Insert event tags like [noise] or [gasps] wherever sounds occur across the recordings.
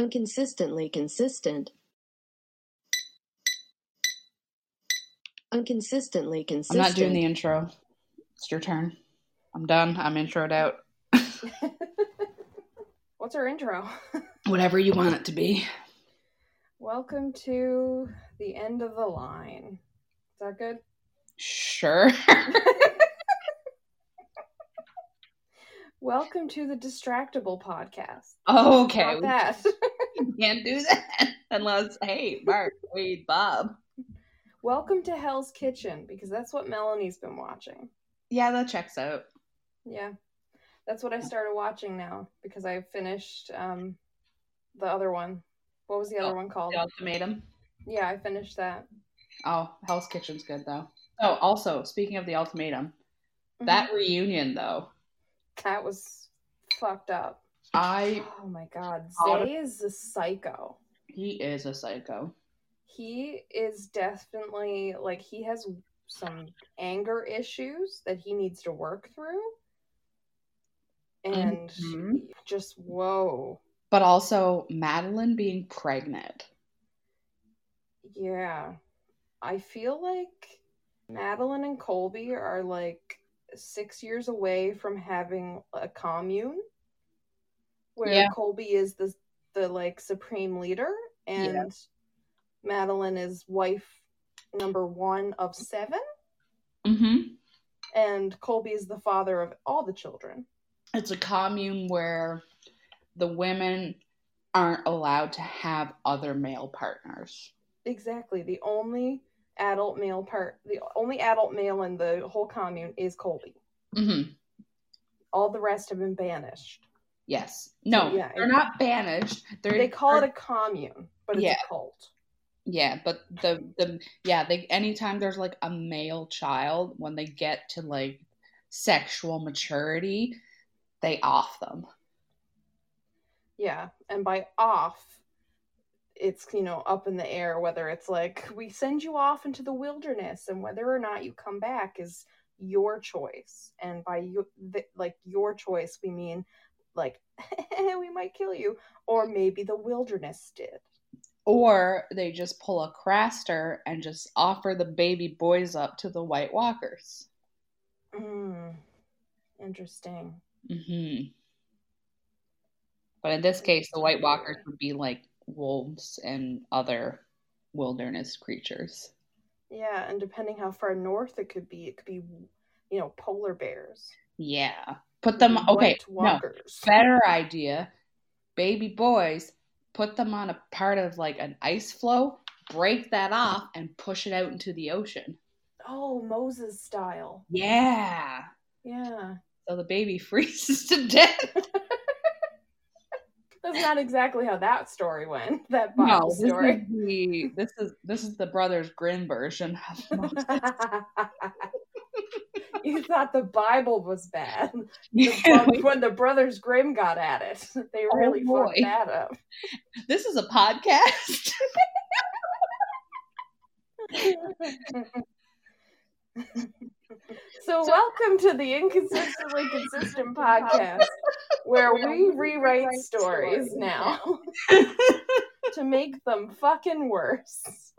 Unconsistently consistent. Unconsistently consistent. I'm consistent. not doing the intro. It's your turn. I'm done. I'm introed out. [laughs] What's our intro? [laughs] Whatever you want it to be. Welcome to the end of the line. Is that good? Sure. [laughs] Welcome to the Distractable podcast. okay. Not that. [laughs] can't do that unless, hey, Mark, Wade, Bob. Welcome to Hell's Kitchen because that's what Melanie's been watching. Yeah, that checks out. Yeah. That's what I started watching now because I finished um the other one. What was the other Oh, one called? The ultimatum. Yeah, I finished that. Oh, Hell's Kitchen's good though. Oh, also, speaking of the ultimatum, Mhm. that reunion though, that was fucked up. I Oh my god. Zay is a psycho. he is a psycho. he is definitely like he has some anger issues that he needs to work through and Mhm. just whoa But also Madeline being pregnant. yeah i feel like madeline and colby are like six years away from having a commune where Yeah. colby is the the like supreme leader and Yeah. madeline is wife number one of seven Mm-hmm. and Colby is the father of all the children. It's a commune where the women aren't allowed to have other male partners. Exactly. The only adult male part, the only adult male in the whole commune is Colby. Mm-hmm. All the rest have been banished. Yes. No, yeah, they're not banished. They're, They call it a commune, but it's Yeah. a cult. Yeah, but the the yeah, they anytime there's like a male child, when they get to like sexual maturity, they off them. Yeah, and by off, it's you know up in the air whether it's like we send you off into the wilderness and whether or not you come back is your choice. And by you, th- like your choice, we mean like [laughs] we might kill you, or maybe the wilderness did. Or they just pull a Craster and just offer the baby boys up to the White Walkers. Mm, interesting. hmm But in this case, the White Walkers would be like wolves and other wilderness creatures. Yeah, and depending how far north it could be, it could be, you know, polar bears. Yeah. Put them, okay, no, better idea. Baby boys, put them on a part of like an ice floe, break that off, and push it out into the ocean. Oh, Moses style. Yeah. Yeah. So the baby [laughs] freezes to death. [laughs] That's not exactly how that story went. [laughs] That No, this story. is the this is this is the Brothers Grimm version of Moses. You thought the Bible was bad. [laughs] The- when the Brothers Grimm got at it, [laughs] they Oh, really boy. fucked that up. this is a podcast. [laughs] so, welcome to the Inconsistently Consistent podcast, where we rewrite stories now to make them fucking worse.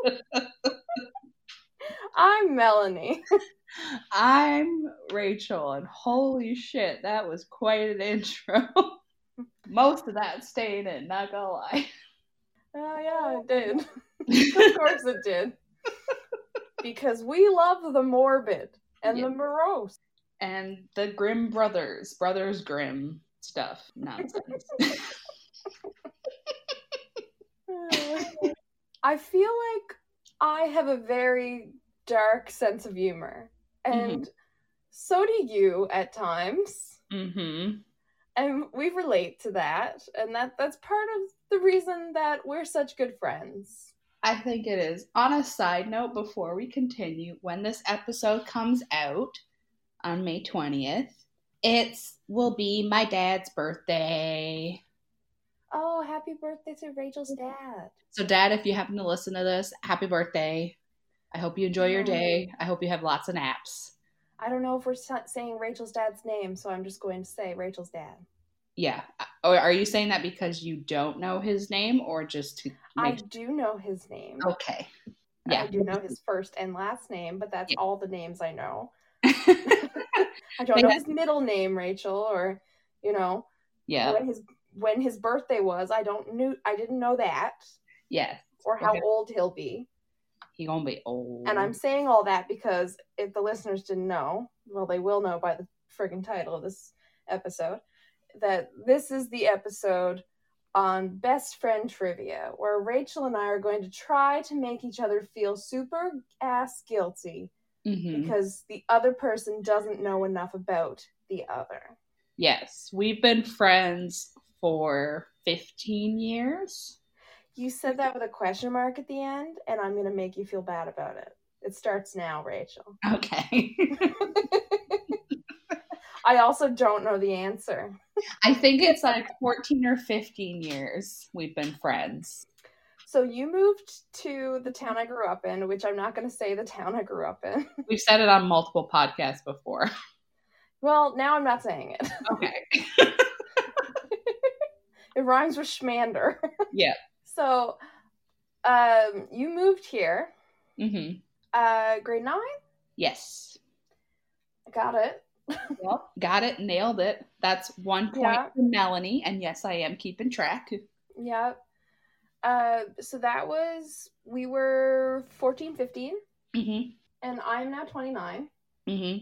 I'm Melanie. [laughs] I'm Rachel, and holy shit, that was quite an intro. [laughs] Most of that stayed in, not gonna lie. Oh, yeah, it did. [laughs] of course it did. Because we love the morbid and the morose. And the Grimm brothers, Brothers Grimm stuff, nonsense. Uh, I feel like I have a very dark sense of humor. And so do you at times. mm-hmm. And we relate to that. And that that's part of the reason that we're such good friends. I think it is. On a side note, before we continue, when this episode comes out on May 20th, it's will be my dad's birthday. Oh, happy birthday to Rachel's dad. So, Dad, if you happen to listen to this, happy birthday. I hope you enjoy your day. I hope you have lots of naps. I don't know if we're saying Rachel's dad's name, so I'm just going to say Rachel's dad. Yeah, uh, Or are you saying that because you don't know his name or just to I do know his name. Okay. Yeah. I do know his first and last name, but that's Yeah. all the names I know. [laughs] I don't know his middle name, Rachel, or you know when his when his birthday was. I don't knew I didn't know that Yes. or how Okay. old he'll be. He gonna be old. And I'm saying all that because if the listeners didn't know, well, they will know by the friggin' title of this episode, that this is the episode on best friend trivia, where Rachel and I are going to try to make each other feel super ass guilty Mhm. because the other person doesn't know enough about the other. Yes. We've been friends for 15 years. You said that with a question mark at the end, and I'm going to make you feel bad about it. It starts now, Rachel. Okay. [laughs] I also don't know the answer. I think it's like 14 or 15 years we've been friends. So you moved to the town I grew up in, which I'm not going to say the town I grew up in. [laughs] We've said it on multiple podcasts before. Well, now I'm not saying it. Okay. [laughs] It rhymes with Schmander. Yeah. So, um, you moved here, hmm uh, grade nine. Yes. Got it. Well, got it. Nailed it. That's one point Yeah. for Melanie. And yes, I am keeping track. Yeah. Uh, so that was we were 14, 15, hmm and I'm now 29. hmm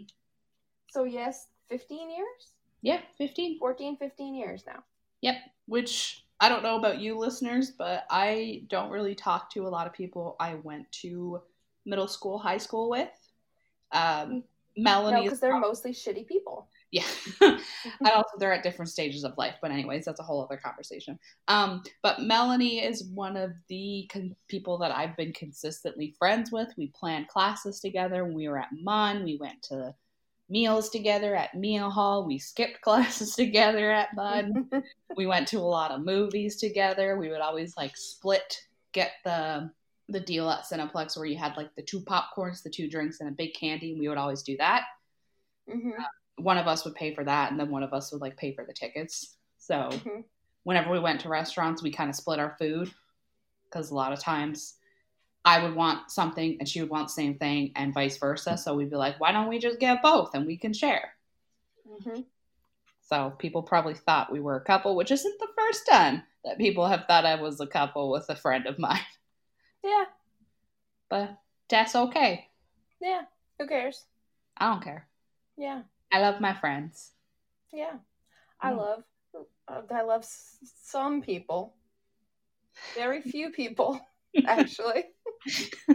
So yes, 15 years, Yeah, 15. 14, 15 years now. Yep. Which I don't know about you listeners, but I don't really talk to a lot of people I went to middle school, high school with. Um, Melanie No, because they're prob- mostly shitty people. yeah, [laughs] and also they're at different stages of life. But anyways, that's a whole other conversation. Um, but Melanie is one of the con- people that I've been consistently friends with. We planned classes together. When we were at MUN, we went to meals together at meal hall. We skipped [laughs] classes together at Bud. [laughs] we went to a lot of movies together. We would always like split, get the the deal at Cineplex where you had like the two popcorns, the two drinks, and a big candy. And we would always do that. Mhm, One of us would pay for that, and then one of us would like pay for the tickets. So mhm. whenever we went to restaurants, we kind of split our food because a lot of times I would want something and she would want the same thing, and vice versa. So we'd be like, why don't we just get both and we can share? Mhm. So people probably thought we were a couple, which isn't the first time that people have thought I was a couple with a friend of mine. [laughs] Yeah, But that's okay. yeah. Who cares? I don't care. Yeah, I love my friends. yeah. I Mm. love, I love some people. Very few people, [laughs] actually. [laughs]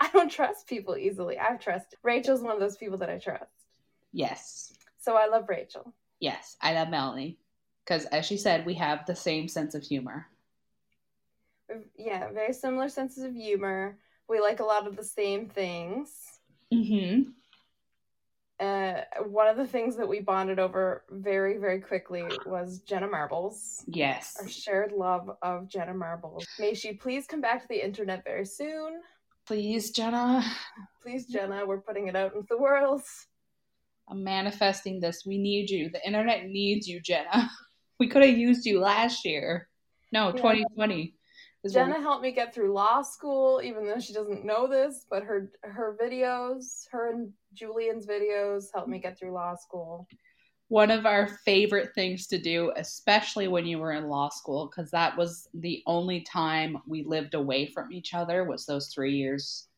I don't trust people easily. I've trusted. Rachel's one of those people that I trust. Yes. So I love Rachel. Yes. I love Melanie. Because as she said, we have the same sense of humor. Yeah, very similar senses of humor. We like a lot of the same things. Mm-hmm. Uh, one of the things that we bonded over very, very quickly was Jenna Marbles. Yes. Our shared love of Jenna Marbles. May she please come back to the internet very soon. Please, Jenna. Please, Jenna, we're putting it out into the world. I'm manifesting this. We need you. The internet needs you, Jenna. [laughs] We could have used you last year. No, Yeah. 2020. Jenna helped me get through law school, even though she doesn't know this, but her her videos, her and Julian's videos helped me get through law school. one of our favorite things to do, especially when you were in law school, because that was the only time we lived away from each other was those three years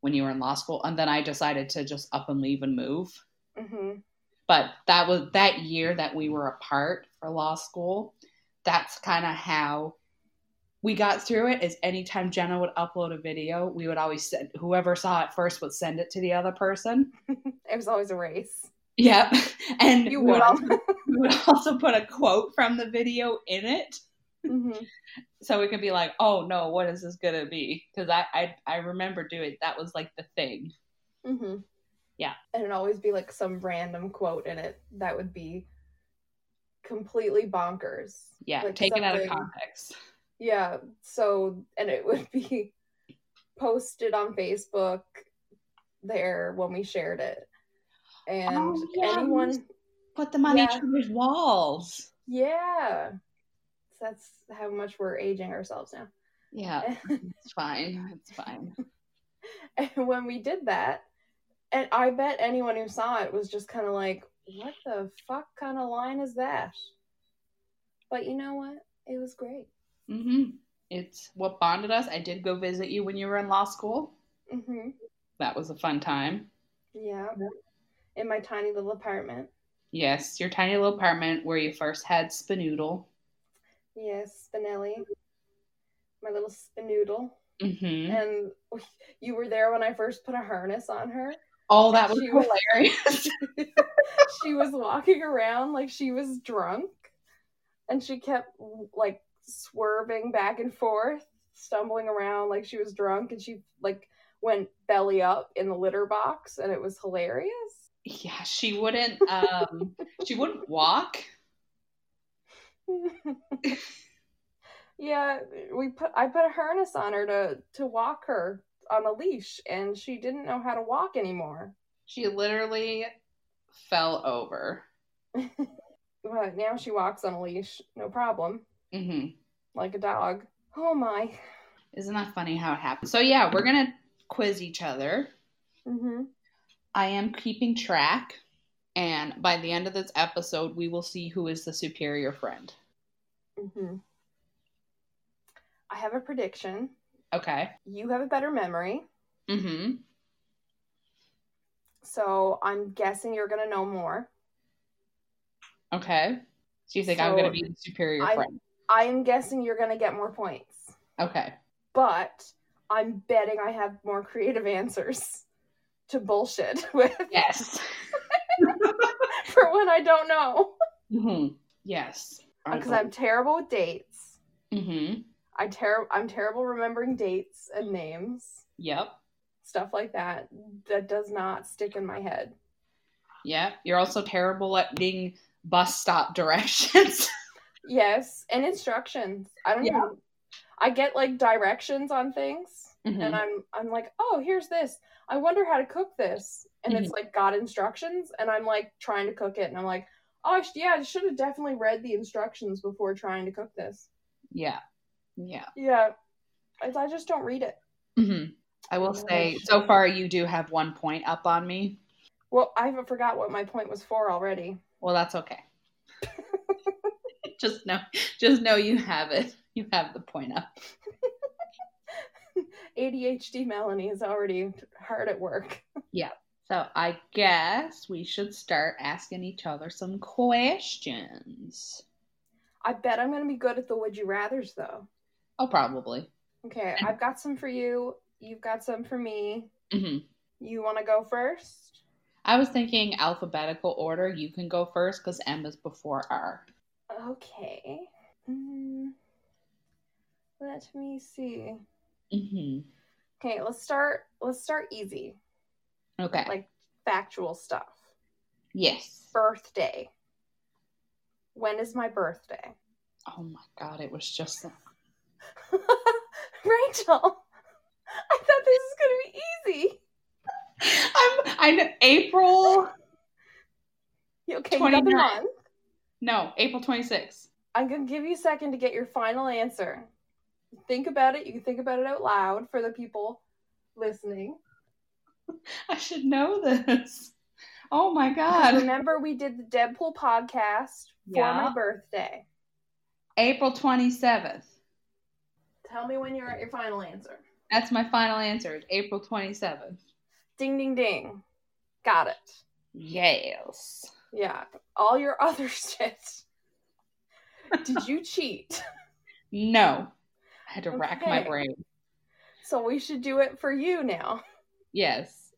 when you were in law school. And then I decided to just up and leave and move. hmm But that was that year that we were apart for law school. That's kind of how we got through it. Is anytime Jenna would upload a video, we would always send whoever saw it first would send it to the other person. [laughs] It was always a race. Yep, [laughs] and You would also we would [laughs] also put a quote from the video in it hmm so it could be like oh no what is this gonna be because I, I i remember doing that was like the thing hmm Yeah. And it'd always be like some random quote in it that would be completely bonkers. yeah Like taken out of context Yeah. So, and it would be [laughs] posted on Facebook there when we shared it. And Oh, yeah. anyone Put them on Yeah. each other's walls. Yeah. So that's how much we're aging ourselves now. Yeah, [laughs] it's fine. It's fine. And when we did that, and I bet anyone who saw it was just kind of like, what the fuck kind of line is that? But you know what? It was great. Hmm It's what bonded us. I did go visit you when you were in law school. Mm-hmm. That was a fun time. Yeah. In my tiny little apartment. Yes, your tiny little apartment where you first had Spinoodle. Yes, Spinelli. My little Spinoodle. Mm-hmm. And [laughs] you were there when I first put a harness on her. Oh, that was She was- hilarious. [laughs] she was walking around like she was drunk and she kept like swerving back and forth stumbling around like she was drunk and she like went belly up in the litter box and it was hilarious yeah, she wouldn't. Um, she wouldn't walk. [laughs] yeah we put i put a harness on her to to walk her on a leash and she didn't know how to walk anymore She literally fell over. [laughs] but now she walks on a leash no problem hmm like a dog oh my Isn't that funny how it happened? So yeah, we're gonna quiz each other. hmm I am keeping track, and by the end of this episode, we will see who is the superior friend. hmm I have a prediction. Okay. You have a better memory, Mm-hmm. so I'm guessing you're gonna know more. Okay. So you think I'm gonna be the superior I- friend? I am guessing you're gonna get more points, Okay. but I'm betting I have more creative answers to bullshit [laughs] with Yes. [laughs] for when I don't know. Mm-hmm. Yes. Because I'm terrible with dates. Mm-hmm. I ter- I'm terrible remembering dates and names, Yep. stuff like that. That does not stick in my head. Yep. You're also terrible at being bus stop directions. [laughs] Yes, and instructions. I don't Yeah. even. I get like directions on things, Mhm. and I'm I'm like, oh, here's this. I wonder how to cook this, and it's like got instructions, and I'm like trying to cook it, and I'm like, oh, I sh- yeah, I should have definitely read the instructions before trying to cook this. Yeah. Yeah. Yeah, I, I just don't read it. hmm I will Oh, say, so far you do have one point up on me. Well, I forgot what my point was for already. Well, that's okay. [laughs] [laughs] just know, just know you have it. You have the point up. [laughs] ADHD Melanie is already hard at work. [laughs] Yeah. So I guess we should start asking each other some questions. I bet I'm gonna be good at the would you rather's though. Oh, probably. Okay, I've got some for you. You've got some for me. hmm You want to go first? I was thinking alphabetical order. You can go first because M is before R. Okay. Mm, let me see. Mm-hmm. Okay, let's start. Let's start easy. Okay. Like factual stuff. Yes. Birthday. When is my birthday? Oh my god! It was just. [laughs] Rachel, I thought this was gonna be easy. I'm I'm April. [laughs] Okay, 29th. No, April twenty sixth. I'm gonna give you a second to get your final answer. Think about it. You can think about it out loud for the people listening. [laughs] I should know this. Oh my God! remember, we did the Deadpool podcast for Yeah. my birthday. April twenty seventh. Tell me when you're at your final answer. That's my final answer. It's April twenty seventh. Ding, ding, ding. Got it. Yes. Yeah. All your [laughs] other shit. Did you cheat? No. I had to rack my brain. So we should do it for you now. Yes.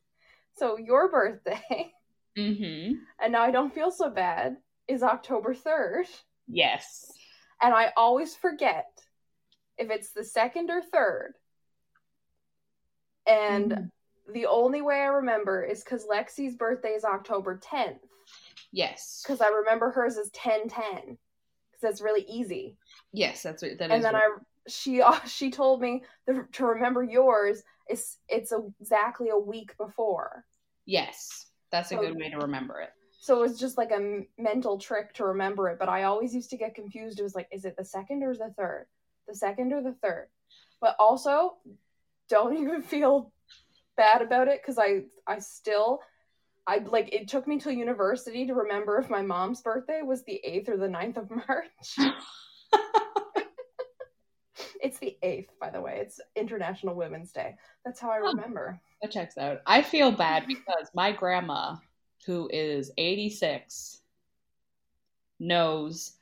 So your birthday, Mm-hmm. and now I don't feel so bad, is October 3rd. Yes. And I always forget if it's the second or third. And Mhm. the only way I remember is because Lexi's birthday is October 10th. Yes. Because I remember hers is 10 10. Because that's really easy. Yes, that's what that and is then what- I she [laughs] she told me the, to remember yours is it's exactly a week before. Yes. That's a So- good way to remember it. So it was just like a m- mental trick to remember it. But I always used to get confused. It was like, is it the second or the third? The second or the third? But also, don't [laughs] even feel bad about it because I I still I like it took me till university to remember if my mom's birthday was the 8th or the 9th of March. [laughs] it's the 8th, by the way. It's International Women's Day. That's how I Oh. remember. That checks out. I feel bad [laughs] because my grandma, who is 86, knows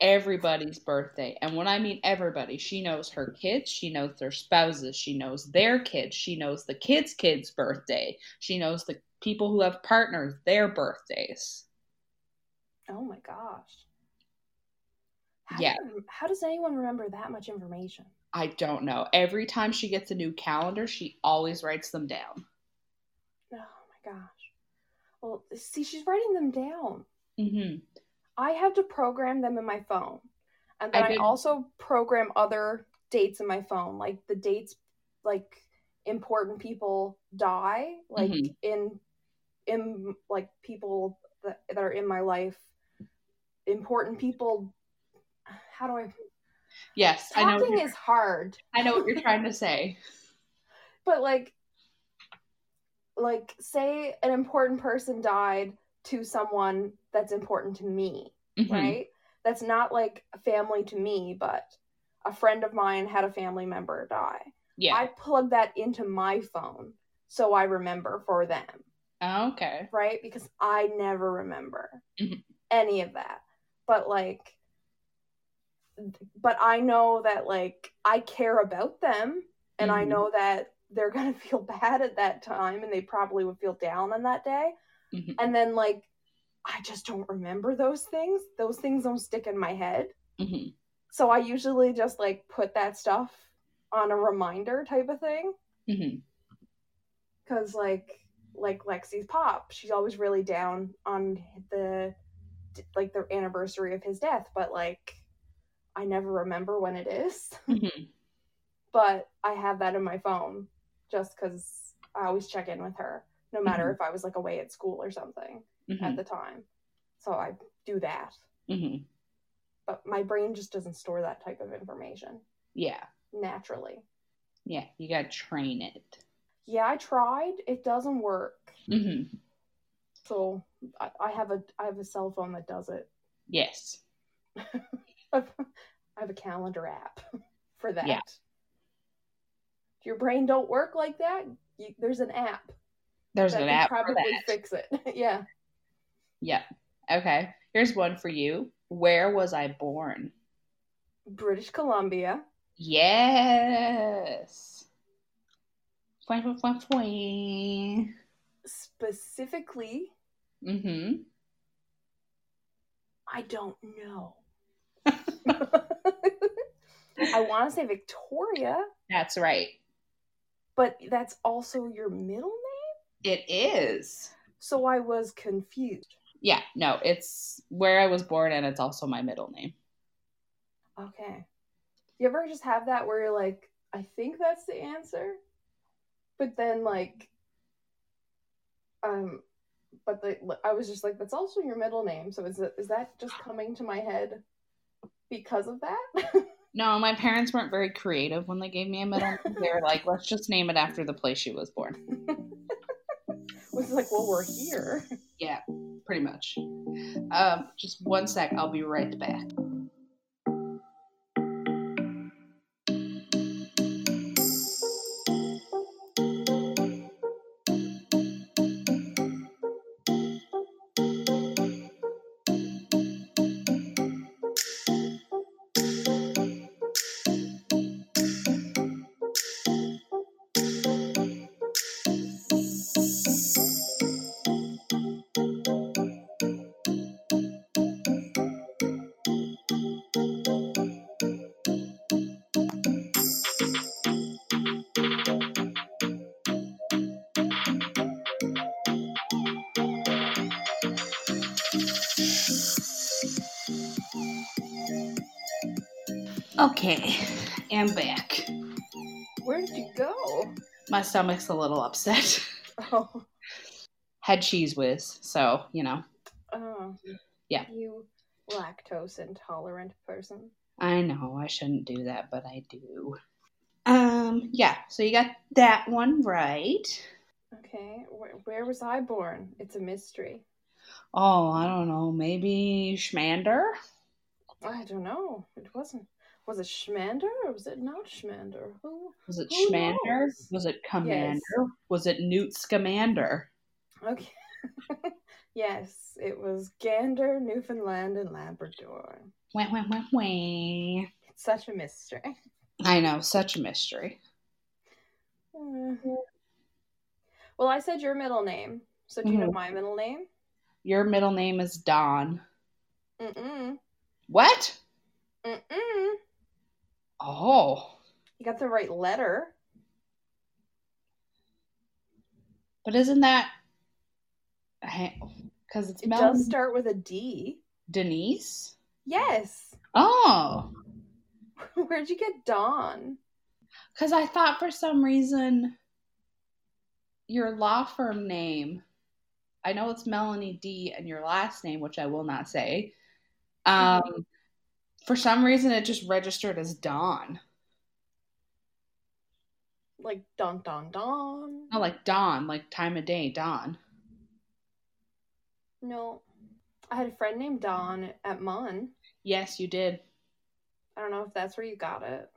everybody's birthday. And when I mean everybody, she knows her kids, she knows their spouses, she knows their kids, she knows the kids' kids' birthday, she knows the people who have partners, their birthdays. Oh my gosh. How Yeah. do how does anyone remember that much information? I don't know. Every time she gets a new calendar, she always writes them down. Oh my gosh. Well, see, she's writing them down. hmm I have to program them in my phone. And then I I, also program other dates in my phone, like the dates like important people die, like Mhm. in in like people that, that are in my life. Important people how do I Yes, I know. Talking is hard. I know what you're trying to say. [laughs] but like like say an important person died to someone that's important to me Mhm. right that's not like a family to me but a friend of mine had a family member die Yeah. i plug that into my phone so i remember for them Oh, okay. right because i never remember Mhm. any of that but like but i know that like i care about them and i Mhm. know that they're [laughs] gonna feel bad at that time and they probably would feel down on that day Mhm. and then like i just don't remember those things those things don't stick in my head hmm so i usually just like put that stuff on a reminder type of thing hmm because like like lexi's pop she's always really down on the like the anniversary of his death but like i never remember when it is hmm [laughs] but i have that in my phone just because i always check in with her no matter Mhm. if i was like away at school or something hmm at the time so i do that hmm but my brain just doesn't store that type of information Yeah. naturally Yeah. You got to train it. Yeah i tried it doesn't work hmm so I, I have a i have a cell phone that does it Yes. [laughs] I have a calendar app [laughs] for that. Yeah. If your brain don't work like that, you, there's an app There's an app probably fix it. [laughs] yeah. Yeah. Okay. Here's one for you. Where was I born? British Columbia. Yes. Specifically, Mm-hmm. I don't know. [laughs] I want to say Victoria, That's right. but that's also your middle name? It is. So I was confused. Yeah. No, it's where I was born, and it's also my middle name. Okay. You ever just have that where you're like, I think that's the answer? But then like um but the I was just like, that's also your middle name. So is it is that just coming to my head because of that? [laughs] No, my parents weren't very creative when they gave me a middle name. They were like, let's just name it after the place she was born. [laughs] was like, well, we're here. Yeah, pretty much. Um, just one sec. I'll be right back. Okay, I'm back. Where did you go? My stomach's a little upset. [laughs] Oh, Had Cheez Whiz, so you know. Oh. Yeah. You lactose intolerant person. I know I shouldn't do that, but I do. Um, yeah, so you got that one right. Okay. Where, where was I born? It's a mystery. Oh, I don't know, maybe Schmander? I don't know. It wasn't. Was it Schmander or was it not Schmander? Who? Was it Who Schmander? knows? Was it Commander? Was it Newt Scamander? Okay. [laughs] yes, it was Gander, Newfoundland, and Labrador. Wah, wah, wah, wah. It's such a mystery. I know, such a mystery. Uh, Well, I said your middle name. So do you know Mhm. my middle name? Your middle name is Dawn. Mm-mm. What? Mm-mm. Oh, You got the right letter. but isn't that because it's It Mel does start with a D. Denise? Yes. Oh, [laughs] Where'd you get Dawn? because I thought for some reason your law firm name. I know it's Melanie D and your last name, which I will not say. Um, for some reason, it just registered as Dawn. Like Don Don Don. Oh, like dawn, like time of day, dawn. No. I had a friend named Dawn at MUN. Yes, you did. I don't know if that's where you got it.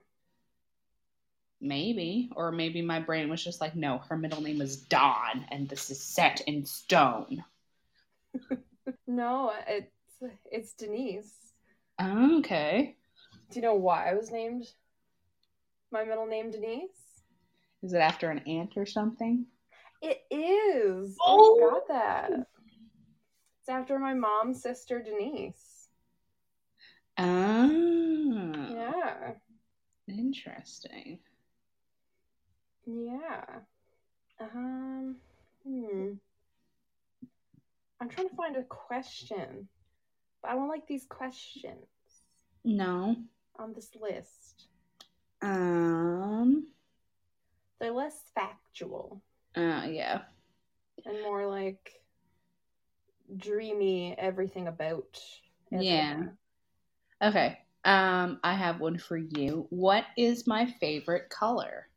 Maybe. Or maybe my brain was just like, no, her middle name is Dawn, and this is set in stone. [laughs] No, it's it's Denise. Okay. Do you know why I was named my middle name Denise? Is it after an aunt or something? It is. Oh. I got that. It's after my mom's sister Denise. Ah. Yeah. Interesting. Yeah. Um. Hmm. I'm trying to find a question, I don't like these questions No. on this list. Um. They're less factual Uh, yeah. and more like dreamy. Everything about. Yeah. Okay. Um, I have one for you. What is my favorite color?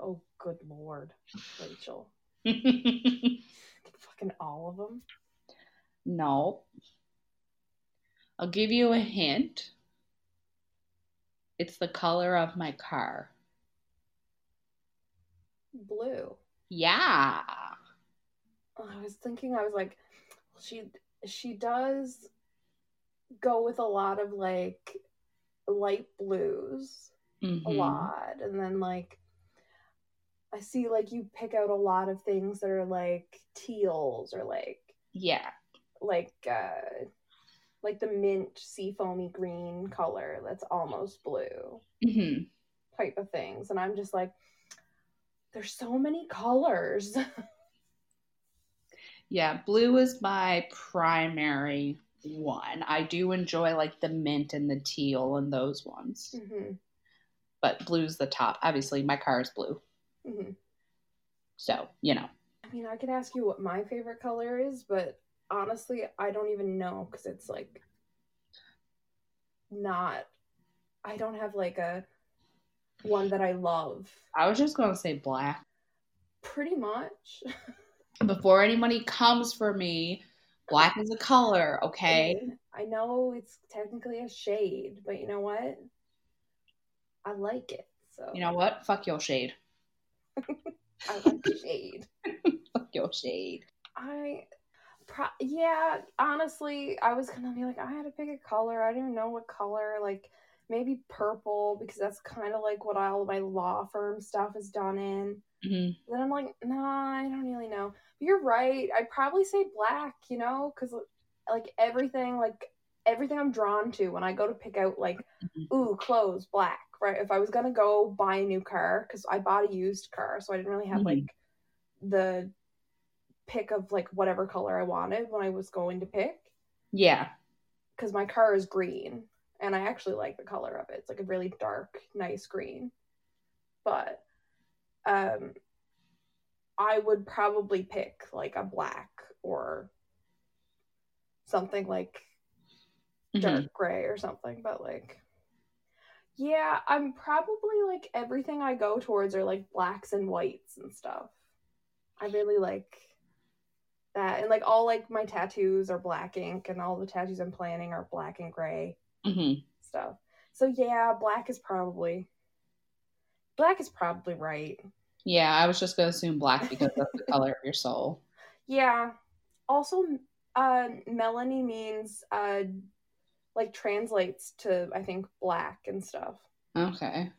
Oh, good lord, Rachel. [laughs] Fucking all of them. I'll give you a hint. It's the color of my car. Blue. Yeah. I was thinking, I was like, she she does go with a lot of like light blues, a Mhm. lot, and then like I see like you pick out a lot of things that are like teals or like Yeah. Like uh like the mint seafoamy green color that's almost blue hmm type of things, and I'm just like, there's so many colors. [laughs] Yeah. Blue is my primary one. I do enjoy like the mint and the teal and those ones, hmm but blue's the top. Obviously, my car is blue. hmm So, you know. I mean, I could ask you what my favorite color is, but honestly, I don't even know because it's like not. I don't have like a one that I love. I was just going to say black. Pretty much. [laughs] Before anybody comes for me, black is a color, okay? I know it's technically a shade, but you know what? I like it. So You know what? Fuck your shade. [laughs] I like shade. [laughs] Fuck your shade. I, pro- yeah, honestly, I was gonna be like, I had to pick a color. I didn't know what color. Like maybe purple because that's kind of like what all my law firm stuff is done in. hmm Then I'm like, nah, I don't really know. But you're right. I'd probably say black. You know, because like everything, like everything I'm drawn to when I go to pick out like, Mhm. ooh, clothes, black. Right. If I was gonna go buy a new car, because I bought a used car, so I didn't really have Mhm. like the pick of like whatever color I wanted when I was going to pick Yeah. because my car is green and I actually like the color of it. It's like a really dark, nice green. But um I would probably pick like a black or something like Mhm. dark gray or something, but like yeah, I'm probably like everything I go towards are like blacks and whites and stuff. I really like that. And like all like my tattoos are black ink and all the tattoos I'm planning are black and gray Mhm. stuff. So yeah, black is probably black is probably right. Yeah, I was just gonna assume black because that's the color of your soul. [laughs] Yeah. Also, uh, Melanie means uh, like translates to I think black and stuff. Okay.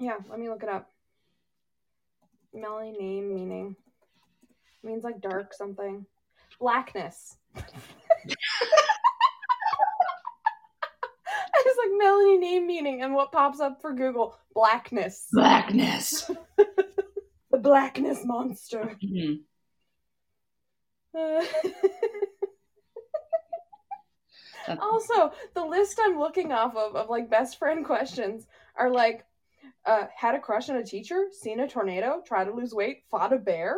Yeah, let me look it up. Melanie name meaning means like dark something. Blackness. [laughs] I was like Melanie name meaning, and what pops up for Google? Blackness. Blackness. [laughs] The blackness monster. Mhm. Uh, [laughs] also, the list I'm looking off of of like best friend questions are like uh, had a crush on a teacher, seen a tornado, tried to lose weight, fought a bear.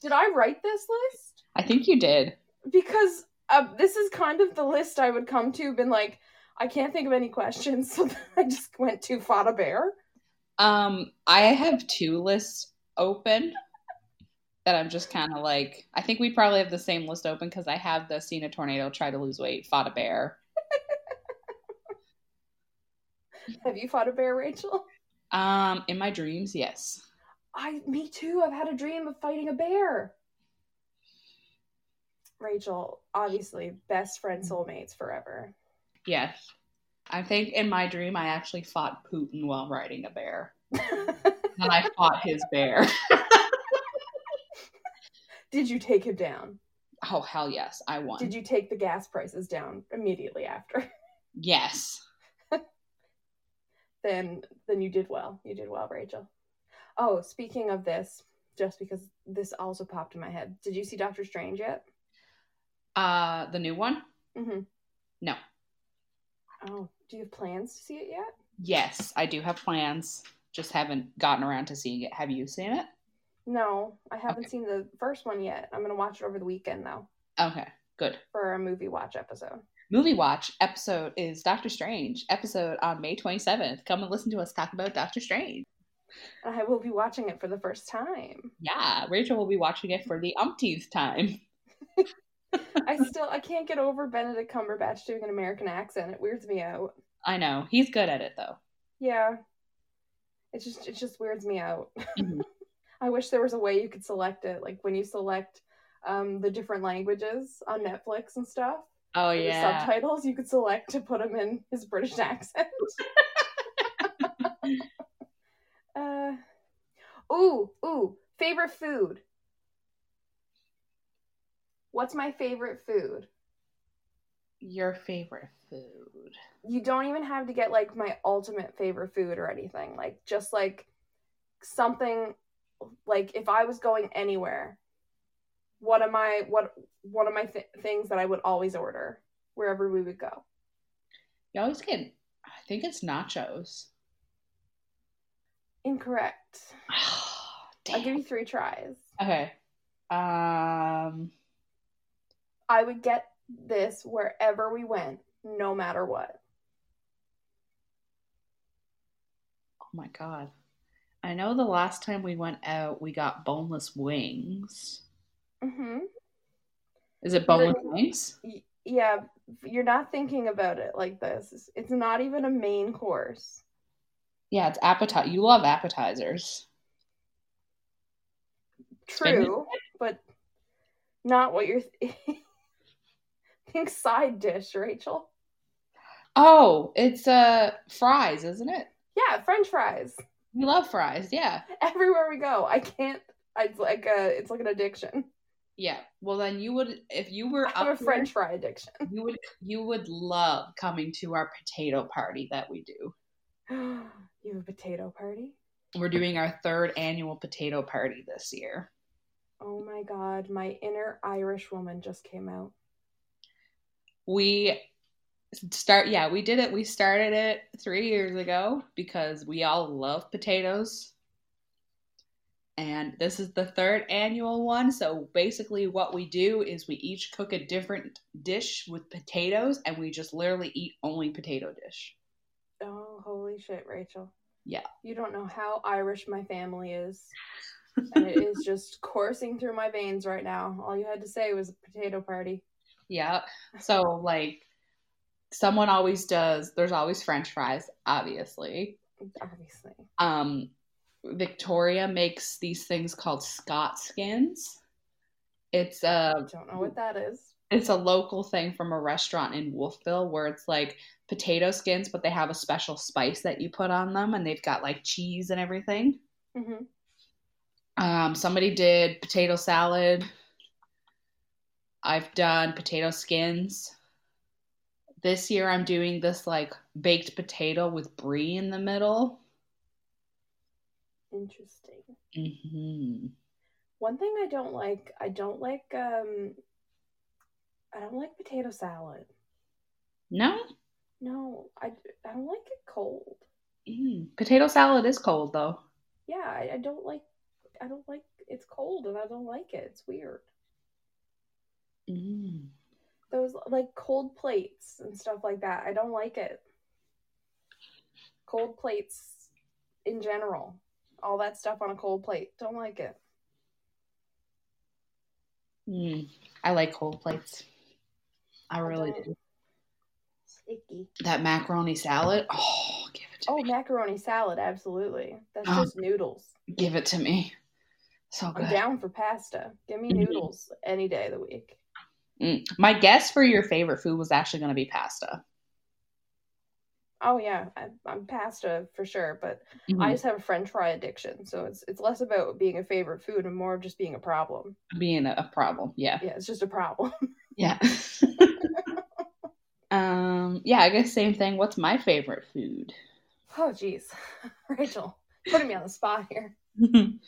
Did I write this list? I think you did. Because uh, this is kind of the list I would come to, been like, I can't think of any questions, [laughs] so I just went to fought a bear. Um, I have two lists open that I'm just kind of like. I think we probably have the same list open because I have the seen a tornado, try to lose weight, fought a bear. [laughs] Have you fought a bear, Rachel? Um, in my dreams, yes. I, me too. I've had a dream of fighting a bear. Rachel, obviously, best friend soulmates forever. Yes. I think in my dream I actually fought Putin while riding a bear. [laughs] And I fought his bear. Did you take him down? Oh hell yes, I won. Did you take the gas prices down immediately after? Yes. [laughs] then then you did well. You did well, Rachel. Oh, speaking of this, just because this also popped in my head. Did you see Doctor Strange yet? Uh the new one? Mm-hmm. No. Oh, do you have plans to see it yet? Yes, I do have plans. Just haven't gotten around to seeing it. Have you seen it? No, I haven't Okay. seen the first one yet. I'm gonna watch it over the weekend though Okay, good. for a movie watch episode. Movie Watch episode is Doctor Strange episode on May 27th. Come and listen to us talk about Doctor Strange. I will be watching it for the first time. Yeah, Rachel will be watching it for the umpteenth time. [laughs] I still I can't get over Benedict Cumberbatch doing an American accent. It weirds me out. I know he's good at it though. Yeah. It just it just weirds me out. Mhm. [laughs] I wish there was a way you could select it, like when you select um, the different languages on Netflix and stuff. Oh yeah. subtitles you could select to put him in his British [laughs] accent. uh, ooh, ooh, favorite food. What's my favorite food? Your favorite food? You don't even have to get like my ultimate favorite food or anything. Like just like something like if I was going anywhere, what am I what one of my th- things that I would always order wherever we would go? You always get. I think it's nachos. Incorrect. Damn. [sighs] I'll give you three tries. Okay. Um. I would get this wherever we went, no matter what. Oh my god. I know the last time we went out, we got boneless wings. Mm-hmm. Is it boneless wings? Y- yeah, you're not thinking about it like this. It's not even a main course. Yeah, it's appetizer. You love appetizers. True, but not what you're. Th- [laughs] Think side dish, Rachel. Oh, it's uh fries, isn't it? Yeah, French fries. We love fries. Yeah. Everywhere we go, I can't. It's like a. It's like an addiction. Yeah. Well, then you would, if you were I have a here, French fry addiction. you would, you would love coming to our potato party that we do. [gasps] [gasps] you have a potato party? We're doing our third annual potato party this year. Oh my god, my inner Irish woman just came out. we start yeah we did it we started it three years ago because we all love potatoes and this is the third annual one. So basically, what we do is we each cook a different dish with potatoes, and we just literally eat only potato dish. Oh, holy shit, Rachel. Yeah. You don't know how Irish my family is. and it is [laughs] just coursing through my veins right now. All you had to say was a potato party. Yeah. So like someone always does there's always french fries, obviously. Obviously. Um Victoria makes these things called Scott skins. It's a I don't know what that is. it's a local thing from a restaurant in Wolfville where it's like potato skins, but they have a special spice that you put on them, and they've got like cheese and everything. hmm Um, somebody did potato salad. I've done potato skins. This year I'm doing this like baked potato with brie in the middle. Interesting. hmm One thing I don't like, I don't like um I don't like potato salad. No, No, I, I don't like it cold. mm. potato salad is cold though. Yeah, I, I don't like I don't like it's cold and I don't like it. It's weird. Mm. Those like cold plates and stuff like that. I don't like it. Cold plates in general. All that stuff on a cold plate. Don't like it. Mm. I like cold plates. I really don't. do. Icky. That macaroni salad. Oh, give it to Oh, me. macaroni salad, absolutely. That's Oh. just noodles. Give it to me. So I'm good. down for pasta. Give me Mhm. noodles any day of the week. Mm. My guess for your favorite food was actually going to be pasta. Oh yeah, I, I'm pasta for sure, but Mhm. I just have a French fry addiction, so it's it's less about being a favorite food and more of just being a problem. Being a problem. Yeah. Yeah, it's just a problem. [laughs] Yeah. [laughs] um, yeah, I guess same thing. What's my favorite food? oh jeez, [laughs] Rachel, putting me on the spot here. [laughs]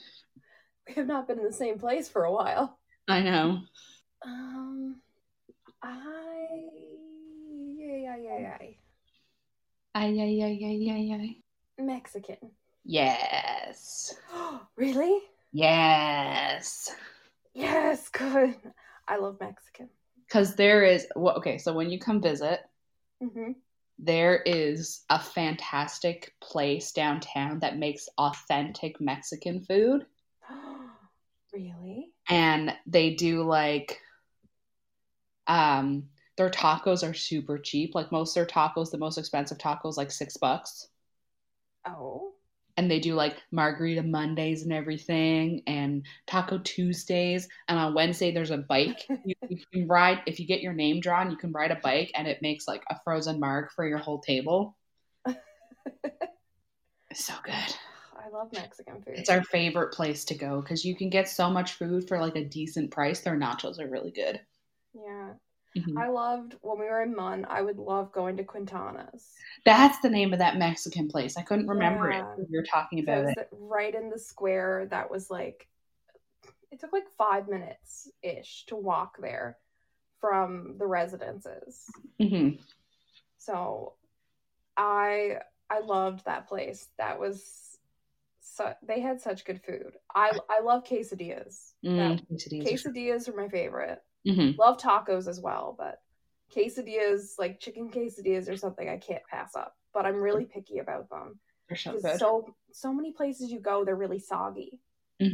We have not been in the same place for a while. I know. Um, I yeah yeah yeah yeah Ay, ay, ay, ay, ay, ay. Mexican. Yes. [gasps] really? Yes. Yes, good. I love Mexican. Because there is, well, okay, so when you come visit, hmm there is a fantastic place downtown that makes authentic Mexican food. [gasps] really? And they do like, um, their tacos are super cheap. Like most of their tacos, the most expensive tacos, like six bucks. Oh. And they do like margarita Mondays and everything and taco Tuesdays. And on Wednesday, there's a bike. [laughs] You, you can ride, if you get your name drawn, you can ride a bike and it makes like a frozen marg for your whole table. It's so good. [sighs] I love Mexican food. It's our favorite place to go because you can get so much food for like a decent price. Their nachos are really good. yeah. Mhm. I loved when we were in MUN, I would love going to Quintana's. That's the name of that Mexican place. I couldn't remember Yeah. it when you were talking about it it. right in the square that was like it took like five minutes ish to walk there from the residences. hmm So I I loved that place. That was so they had such good food. I I love quesadillas. Mm, That- quesadillas are- quesadillas are my favorite. Mhm. Love tacos as well, but quesadillas, like chicken quesadillas, are something I can't pass up. But I'm really picky about them. They're so good. so so many places you go, they're really soggy. hmm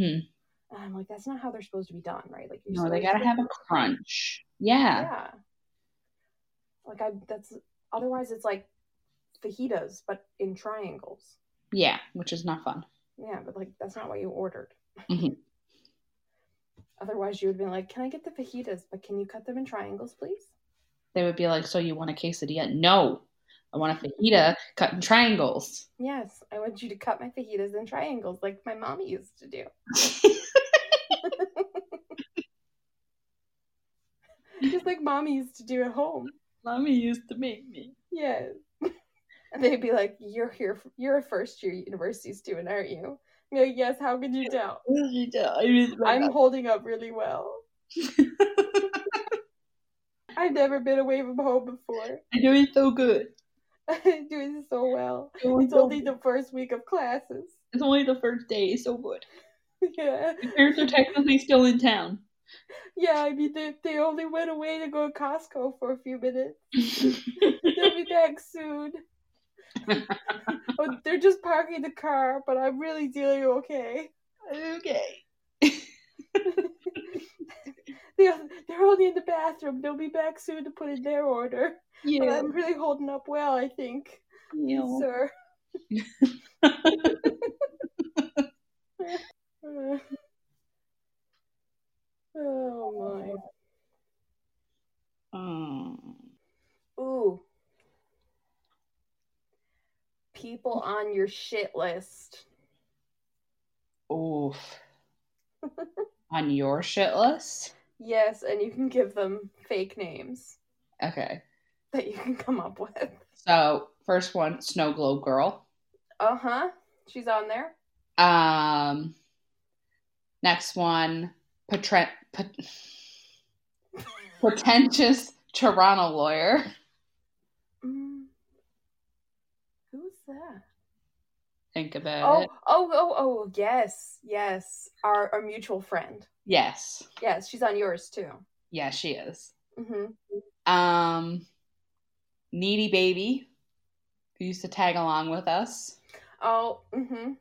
And I'm like, that's not how they're supposed to be done, right? Like, you're No, they gotta to- have a crunch. Yeah. Yeah. Like I, that's otherwise it's like fajitas, but in triangles. Yeah, which is not fun. Yeah, but like that's not what you ordered. Mhm. Otherwise, you would have been like, "Can I get the fajitas? But can you cut them in triangles, please?" They would be like, "So you want a quesadilla?" No, I want a fajita cut in triangles. Yes, I want you to cut my fajitas in triangles, like my mommy used to do. [laughs] Just like mommy used to do at home. Mommy used to make me. Yes. [laughs] And they'd be like, "You're here. For, you're a first year university student, aren't you?" Like, yes. How could you tell? [laughs] I'm holding up really well. [laughs] I've never been away from home before. I'm doing so good. I'm [laughs] doing so well. Doing It's so only good. the first week of classes. It's only the first day. It's so good. yeah. Your parents are technically still in town. Yeah, I mean, they, they only went away to go to Costco for a few minutes. They'll be back soon. [laughs] oh, they're just parking the car, but I'm really dealing okay. okay. [laughs] They, they're only in the bathroom. They'll be back soon to put in their order. But Yeah. I'm really holding up well, I think, yeah. sir. [laughs] oh Um, my. Ooh. People on your shit list. oof. [laughs] On your shit list? Yes, and you can give them fake names Okay. that you can come up with. So, first one, Snow Globe Girl. Uh huh. She's on there. Um, next one, Pet- [laughs] pretentious Toronto lawyer. Mm. Who's that? Think about Oh, it. oh, oh, oh, yes, yes. Our, our mutual friend. Yes. Yes, she's on yours too. Yeah, she is. Mm-hmm. Um, Needy Baby, who used to tag along with us. Oh, mm-hmm.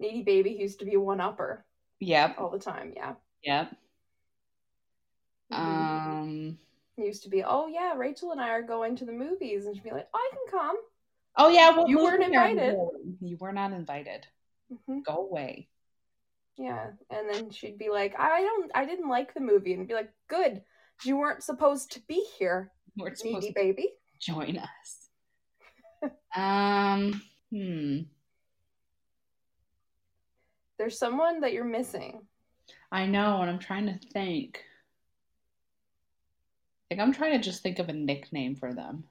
Needy baby who used to be one upper Yep. all the time. Yeah. Yep. Mhm. Um. used to be, oh yeah, Rachel and I are going to the movies, and she'd be like, I can come. Oh yeah. Well, You weren't invited. You were not invited. hmm Go away. Yeah, and then she'd be like, I don't, I didn't like the movie, and be like, good, you weren't supposed to be here, You weren't supposed needy to baby. join us. [laughs] um. Hmm. There's someone that you're missing. I know, and I'm trying to think. Like I'm trying to just think of a nickname for them.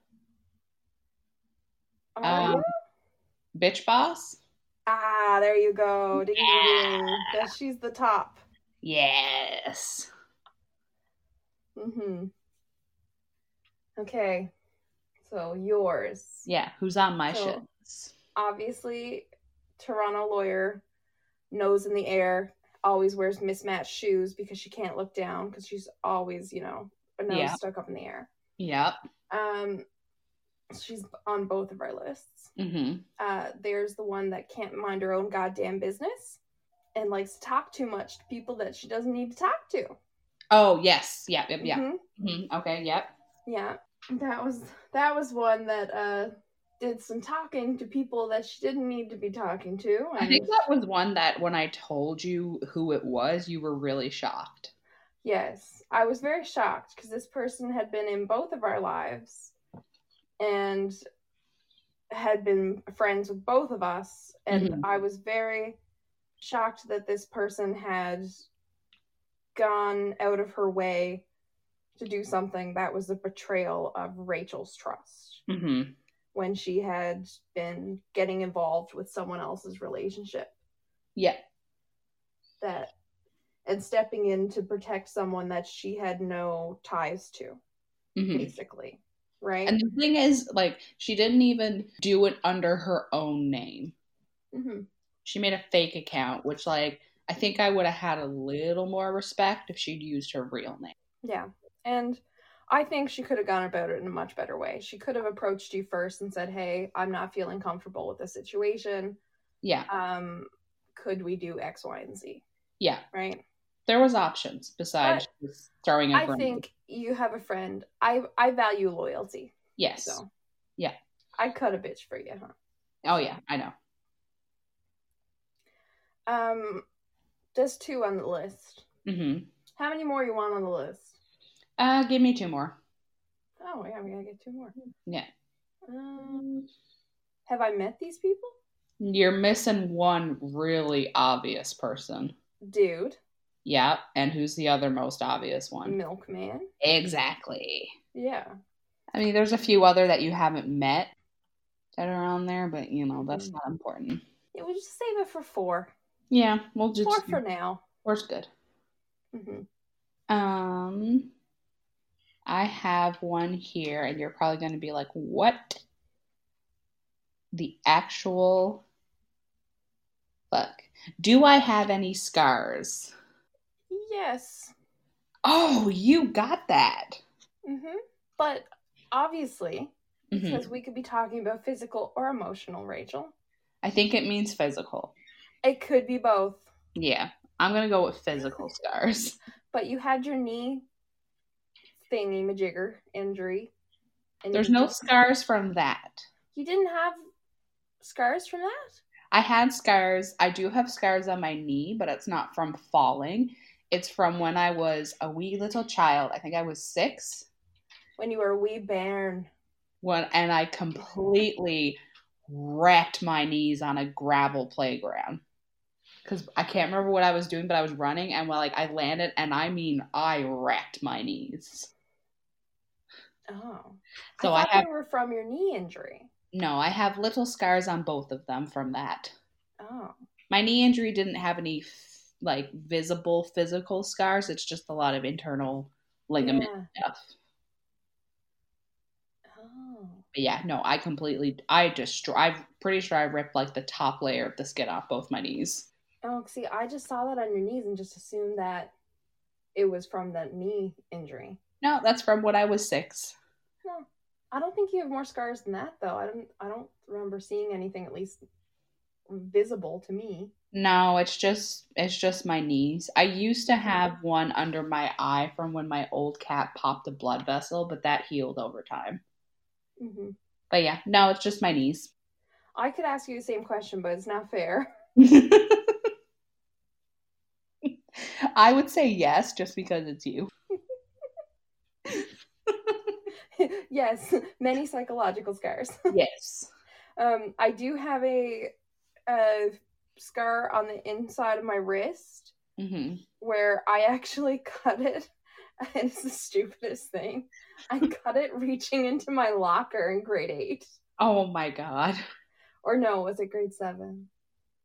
Um, you? Bitch boss. Ah, there you go. Ding, ding, ding. She's the top. Yes. Mm-hmm. Okay. So yours. Yeah. Who's on my So- shit? Obviously, Toronto lawyer, nose in the air, always wears mismatched shoes because she can't look down because she's always, you know, nose Yeah. stuck up in the air. Yep. Um, she's on both of our lists. Mm-hmm. Uh, there's the one that can't mind her own goddamn business and likes to talk too much to people that she doesn't need to talk to. Oh yes. Yep. Yep. Yep. Mhm. hmm Okay. Yep. Yeah, that was that was one that uh did some talking to people that she didn't need to be talking to. I think that was one that when I told you who it was, you were really shocked. yes, I was very shocked because this person had been in both of our lives and had been friends with both of us, and Mhm. I was very shocked that this person had gone out of her way to do something that was a betrayal of Rachel's trust. Mm-hmm. when she had been getting involved with someone else's relationship Yeah. that and stepping in to protect someone that she had no ties to hmm basically right And the thing is, like, she didn't even do it under her own name. hmm She made a fake account, which, like, I think I would have had a little more respect if she'd used her real name. yeah and i think she could have gone about it in a much better way she could have approached you first and said hey i'm not feeling comfortable with the situation Yeah. um could we do x y and z Yeah. right There was options besides just throwing a i think you have a friend i i value loyalty Yes. so Yeah. i'd cut a bitch for you huh Oh, yeah. I know. Um, just two on the list. Mm-hmm. How many more you want on the list? Uh, give me two more. Oh yeah, we gotta get two more. Yeah. Um, have I met these people? You're missing one really obvious person. Dude, Yeah. And who's the other most obvious one? milkman. Exactly. Yeah. I mean, there's a few other that you haven't met that are on there, but you know, that's Mhm. not important. Yeah, we'll just save it for four. Yeah, we'll just four for now. four's good. hmm Um, I have one here, and you're probably going to be like, "What? The actual fuck?" Do I have any scars? Yes. Oh, you got that. hmm But obviously, Mhm. because we could be talking about physical or emotional, Rachel. I think it means physical. It could be both. Yeah, I'm gonna go with physical scars. [laughs] But you had your knee thingy majigger injury. And There's no scars from that. You didn't have scars from that? I had scars. I do have scars on my knee, but it's not from falling. It's from when I was a wee little child. I think I was six. When you were a wee bairn. When and I completely wrecked my knees on a gravel playground. Cause I can't remember what I was doing, but I was running and well, like I landed and I mean I wrecked my knees. Oh. So I I have- were from your knee injury. No, I have little scars on both of them from that. Oh. My knee injury didn't have any like visible physical scars. It's just a lot of internal ligament Yeah. stuff. Oh. But yeah, no, I completely, I destroy. I'm pretty sure I ripped like the top layer of the skin off both my knees. Oh, see, I just saw that on your knees and just assumed that it was from the knee injury. No, that's from when I was six. No, I don't think you have more scars than that, though. I don't. I don't remember seeing anything at least visible to me. No, it's just, it's just my knees. I used to have one under my eye from when my old cat popped a blood vessel, but that healed over time. hmm But yeah, no, it's just my knees. I could ask you the same question, but it's not fair. [laughs] I would say yes, just because it's you. [laughs] yes, many psychological scars. Yes. [laughs] Um, I do have a, a scar on the inside of my wrist hmm where I actually [laughs] cut it. And [laughs] it's the stupidest thing. I [laughs] cut it reaching into my locker in grade eight. Oh my god. Or no, was it grade seven?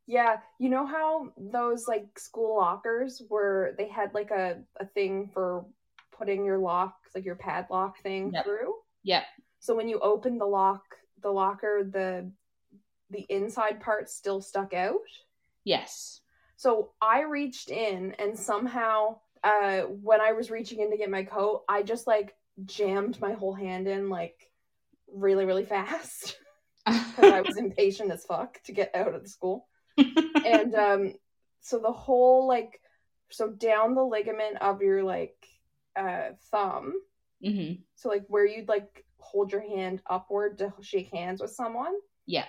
Yeah, you know how those like school lockers were they had like a, a thing for putting your lock, like your padlock thing Yep. through? Yeah. So when you open the lock the locker, the the inside part still stuck out. Yes. So I reached in and somehow uh when I was reaching in to get my coat, I just like jammed my whole hand in like really, really fast. [laughs] Because I was [laughs] impatient as fuck to get out of the school. [laughs] And um so the whole like so down the ligament of your like uh thumb, Mm-hmm. so like where you'd like hold your hand upward to shake hands with someone. Yeah.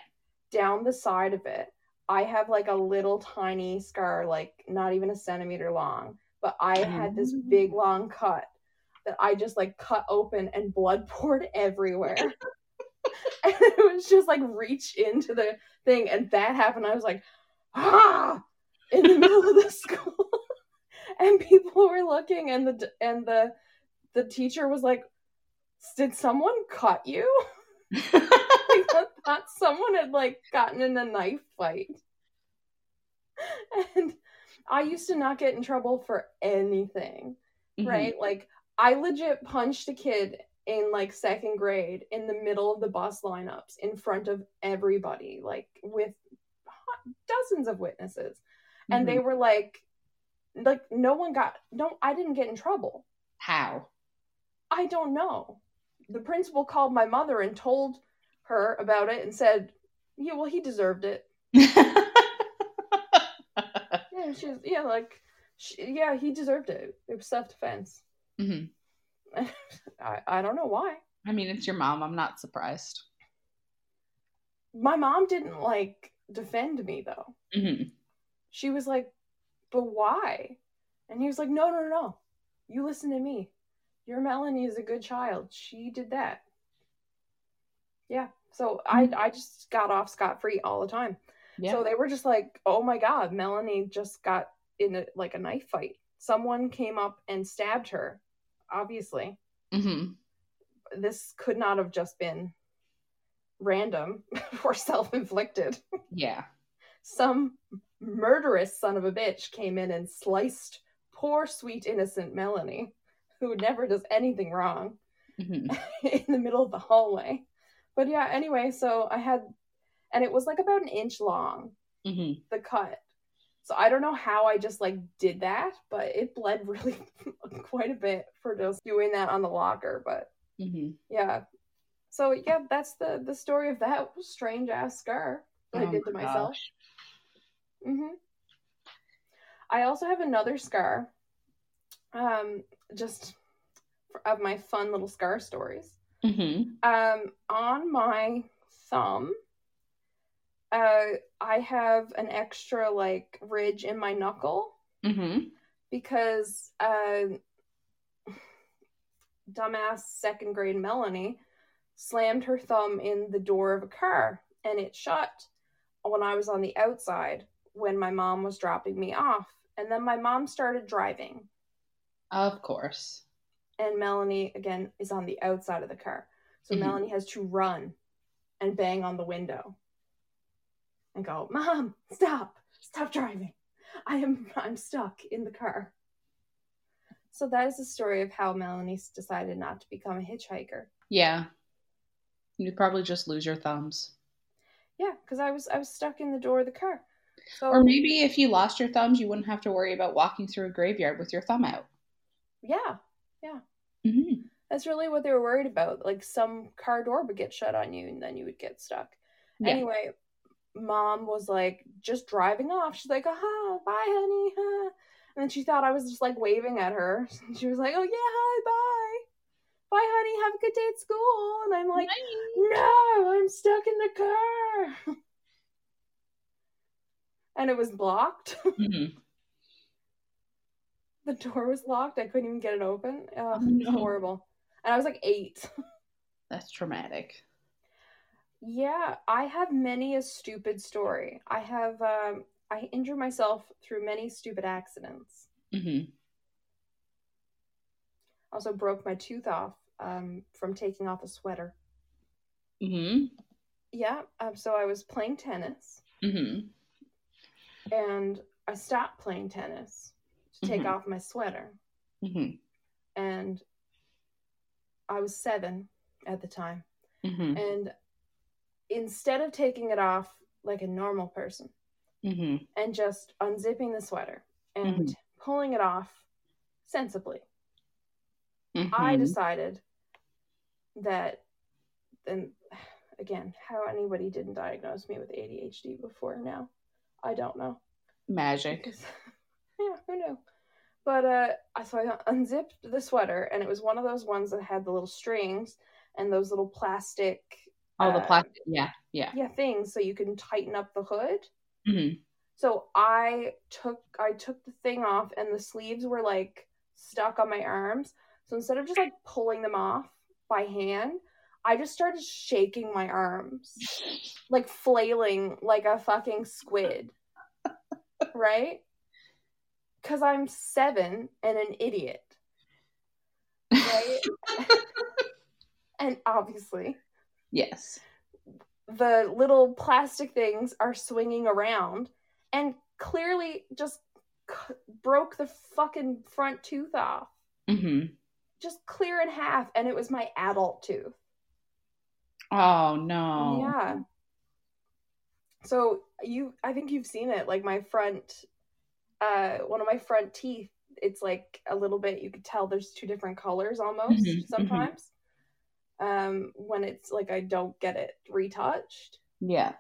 Down the side of it, I have like a little tiny scar, like not even a centimeter long, but I had this big long cut that I just like cut open and blood [laughs] poured everywhere. [laughs] and it was just like reach into the thing, and that happened. I was like, ah, in the middle of the [laughs] school, and people were looking, and the and the the teacher was like, "Did someone cut you?" I thought someone had like gotten in a knife fight. [laughs] And I used to not get in trouble for anything, Mhm. right? Like I legit punched a kid in like second grade in the middle of the bus lineups in front of everybody, like with dozens of witnesses. And they Mhm. were like like no one got no I didn't get in trouble. How? I don't know. The principal called my mother and told her about it and said, "Yeah, well, he deserved it." [laughs] Yeah, she's yeah, like, she, yeah, he deserved it. It was self defense. Mhm. [laughs] I I don't know why. I mean, it's your mom. I'm not surprised. My mom didn't like defend me though. hmm She was like, "But why?" And he was like, "No, no, no, no. You listen to me. Your Melanie is a good child. She did that." Yeah. So I I just got off scot free all the time. Yeah. So they were just like, "Oh my god, Melanie just got in a, like a knife fight. Someone came up and stabbed her. Obviously, hmm this could not have just been random [laughs] or self-inflicted. Yeah. Some murderous son of a bitch came in and sliced poor sweet innocent Melanie, who never does anything wrong, hmm [laughs] in the middle of the hallway. But yeah, anyway, so I had and it was like about an inch long hmm the cut. So I don't know how I just like did that, but it bled [laughs] really quite a bit for just doing that on the locker. But hmm yeah. So yeah, that's the the story of that strange ass scar that I Oh did to my myself. gosh. hmm I also have another scar. Um, just of my fun little scar stories. Hmm Um, on my thumb, uh, I have an extra like ridge in my knuckle hmm because uh, dumbass second grade Melanie slammed her thumb in the door of a car and it shut when I was on the outside when my mom was dropping me off. And then my mom started driving, Of course. And Melanie again is on the outside of the car. So Mhm. Melanie has to run and bang on the window and go, "Mom, stop. Stop driving. I am I'm stuck in the car." So that is the story of how Melanie decided not to become a hitchhiker. Yeah. You'd probably just lose your thumbs. Yeah, because I was I was stuck in the door of the car. So Or maybe if you lost your thumbs, you wouldn't have to worry about walking through a graveyard with your thumb out. yeah, hmm that's really what they were worried about. Like some car door would get shut on you, and then you would get stuck. Yeah. Anyway, mom was like just driving off. She's like, "Aha, bye, honey." huh." And then she thought I was just like waving at her. [laughs] She was like, "Oh yeah, hi, bye, bye, honey. Have a good day at school." And I'm like, "No, I'm stuck in the car." [laughs] and it was blocked. [laughs] hmm [laughs] the door was locked. I couldn't even get it open. Oh, no. horrible. And I was like eight. [laughs] That's traumatic. Yeah, I have many a stupid story. I have um I injured myself through many stupid accidents. hmm Also broke my tooth off um from taking off a sweater. hmm Yeah, um, so I was playing tennis hmm and I stopped playing tennis take Mhm. off my sweater hmm and I was 7 at the time. hmm And instead of taking it off like a normal person hmm and just unzipping the sweater and pulling it off sensibly, I Mhm. decided that then again, how anybody didn't diagnose me with ADHD before now, I don't know. Magic. [laughs] Yeah, who knew? But uh I so I unzipped the sweater and it was one of those ones that had the little strings and those little plastic Oh, the uh, plastic. Yeah. Yeah. yeah things so you can tighten up the hood. hmm So I took I took the thing off and the sleeves were like stuck on my arms. So instead of just like pulling them off by hand, I just started shaking my arms, [laughs] like flailing like a fucking squid. [laughs] right? Cuz I'm 7 and an idiot. Right? [laughs] and obviously Yes. the little plastic things are swinging around and clearly just c- broke the fucking front tooth off hmm just clear in half and it was my adult tooth Oh no. yeah so you i think you've seen it like my front uh one of my front teeth it's like a little bit you could tell there's two different colors almost Mhm, mhm. sometimes um when it's like i don't get it retouched Yeah.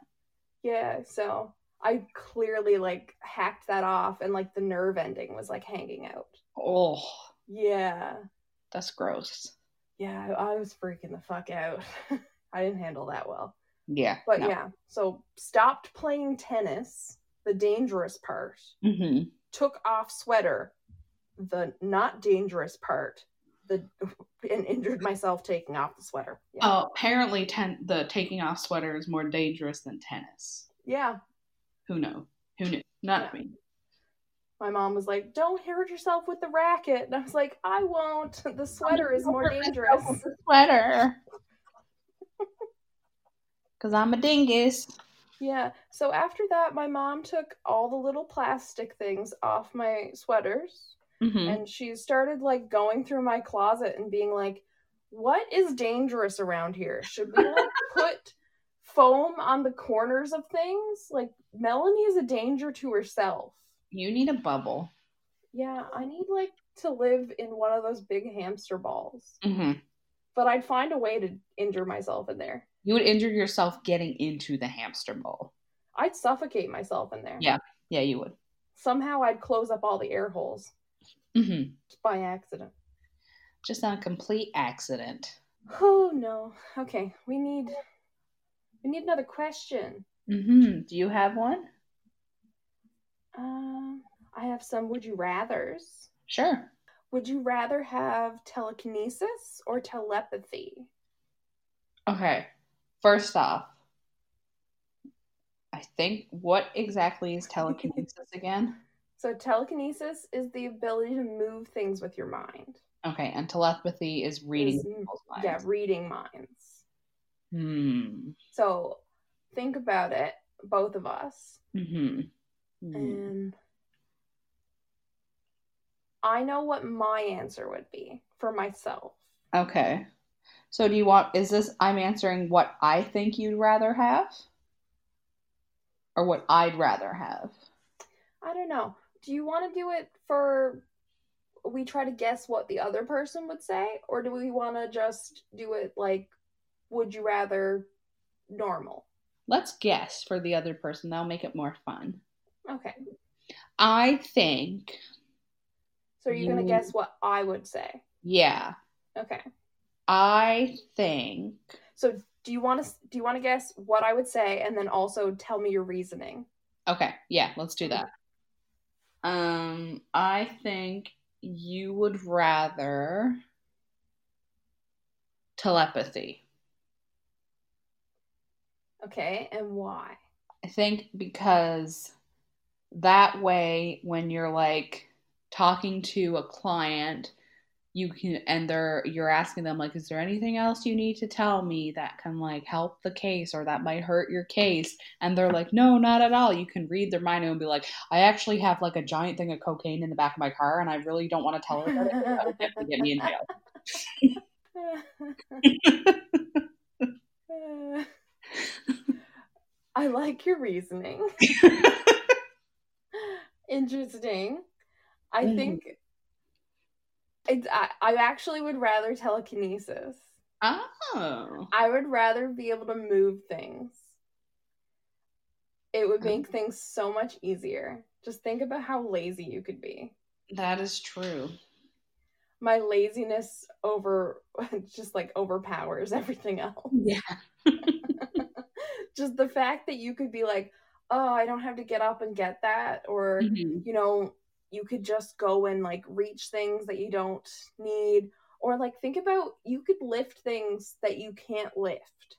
Yeah, so I clearly like hacked that off and like the nerve ending was like hanging out. Oh, Yeah. that's gross. Yeah, I was freaking the fuck out. [laughs] I didn't handle that well. Yeah. But yeah, so stopped playing tennis, the dangerous part. hmm Took off sweater, the not dangerous part. The [laughs] and injured myself taking off the sweater. Yeah. Oh, apparently, ten- the taking off sweater is more dangerous than tennis. yeah. Who knew? Who knew? Not Yeah. me. My mom was like, "Don't hurt yourself with the racket." And I was like, "I won't. [laughs] The sweater is more dangerous." The sweater. [laughs] Because I'm a dingus. Yeah. So after that, my mom took all the little plastic things off my sweaters hmm and she started like going through my closet and being like, "What is dangerous around here? Should we like [laughs] put foam on the corners of things? Like Melanie is a danger to herself." You need a bubble. Yeah, I need like to live in one of those big hamster balls. hmm But I'd find a way to injure myself in there. You would injure yourself getting into the hamster ball. I'd suffocate myself in there. Yeah. Yeah, you would. Somehow I'd close up all the air holes hmm by accident. Just on a complete accident. Oh no. Okay, we need we need another question. hmm Do you have one? Um, I have some would you rather's. Sure. Would you rather have telekinesis or telepathy? Okay. First off, I think what exactly is telekinesis [laughs] again? So telekinesis is the ability to move things with your mind. Okay, and telepathy is reading Is- minds. Yeah, reading minds. Hmm. So think about it, both of us. Mm-hmm. Hmm. And I know what my answer would be for myself. Okay. So do you want is this I'm answering what I think you'd rather have? Or what I'd rather have? I don't know. Do you want to do it for we try to guess what the other person would say or do we want to just do it like would you rather normal? Let's guess for the other person. That'll make it more fun. Okay. I think So are you're going to guess what I would say. yeah. Okay. I think So do you want to do you want to guess what I would say and then also tell me your reasoning? Okay, yeah, let's do that. Um, I think you would rather telepathy. Okay, and why? I think because that way when you're like talking to a client, you can and they're you're asking them like is there anything else you need to tell me that can like help the case or that might hurt your case and they're like no not at all you can read their mind and be like i actually have like a giant thing of cocaine in the back of my car and i really don't want to tell her it that would definitely get me in jail [laughs] I like your reasoning. [laughs] Interesting. I think mm-hmm. It's, I, I actually would rather telekinesis. oh I would rather be able to move things. It would make things so much easier. Just think about how lazy you could be. that is true My laziness over [laughs] just like overpowers [laughs] everything else. yeah [laughs] just the fact that you could be like, oh, I don't have to get up and get that, or Mhm. you know, you could just go and like reach things that you don't need, or like think about you could lift things that you can't lift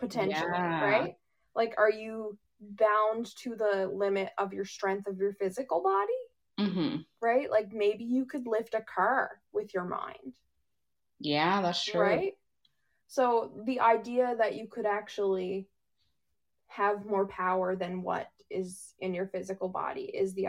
potentially, Yeah. right? Like, are you bound to the limit of your strength of your physical body, mm-hmm. right? Like, maybe you could lift a car with your mind. yeah that's true Right? So the idea that you could actually have more power than what is in your physical body is the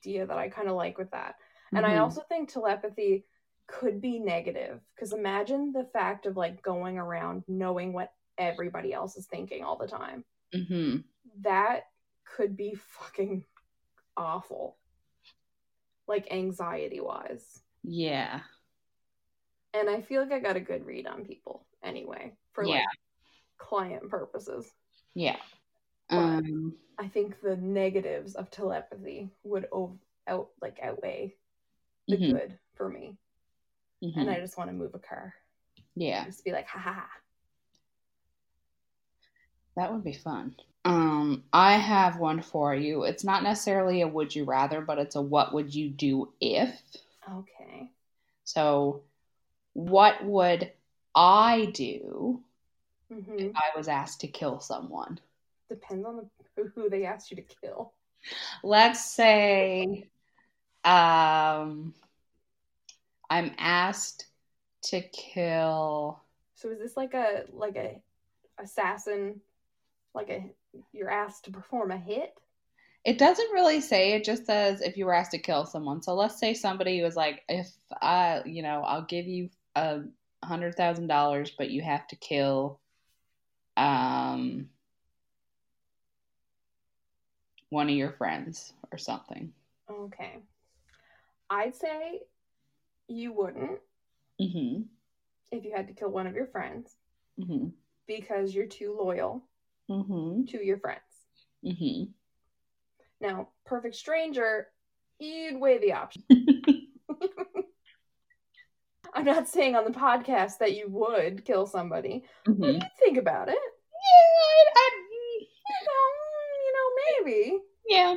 idea that I kind of like with that. And I Mhm. also think telepathy could be negative because imagine the fact of like going around knowing what everybody else is thinking all the time. Mhm. That could be fucking awful. Like anxiety wise. yeah And I feel like I got a good read on people anyway for like client purposes. yeah um I think the negatives of telepathy would ov- out like outweigh the mhm, good for me. mhm. And I just want to move a car. yeah Just be like, ha ha ha. That would be fun. Um, I have one for you. It's not necessarily a would you rather, but it's a what would you do if. Okay. So, what would I do hmm if I was asked to kill someone? Depends on the, who they asked you to kill. Let's say um, I'm asked to kill. So is this like a like a assassin, like a you're asked to perform a hit? It doesn't really say, it just says if you were asked to kill someone. So let's say somebody was like, if I, you know, I'll give you a hundred thousand dollars, but you have to kill um one of your friends or something. Okay. I'd say you wouldn't Mm-hmm. if you had to kill one of your friends Mm-hmm. because you're too loyal Mm-hmm. to your friends. Mm-hmm. Now, perfect stranger, you'd weigh the option. [laughs] I'm not saying on the podcast that you would kill somebody, but mm-hmm. you'd think about it. Yeah, I, You know, you know, maybe. yeah,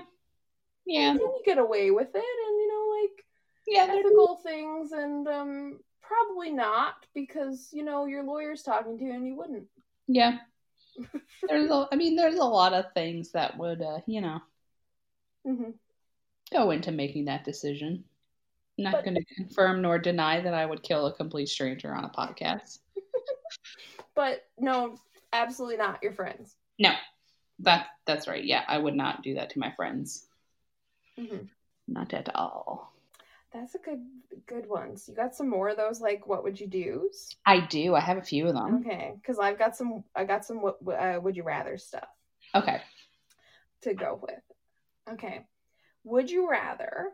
yeah, And you get away with it, and you know, like yeah. ethical things, and um, probably not because you know your lawyer's talking to you, and you wouldn't. Yeah. [laughs] There's a, I mean, there's a lot of things that would, uh, you know, hmm go into making that decision. I'm not But- going to confirm nor deny that I would kill a complete stranger on a podcast. [laughs] But no, absolutely not your friends. No, that that's right. Yeah, I would not do that to my friends. hmm Not at all. That's a good, good ones. You got some more of those, like what would you do's? I do. I have a few of them. Okay, because I've got some. I got some. What uh, would you rather stuff Okay. to go with. Okay, would you rather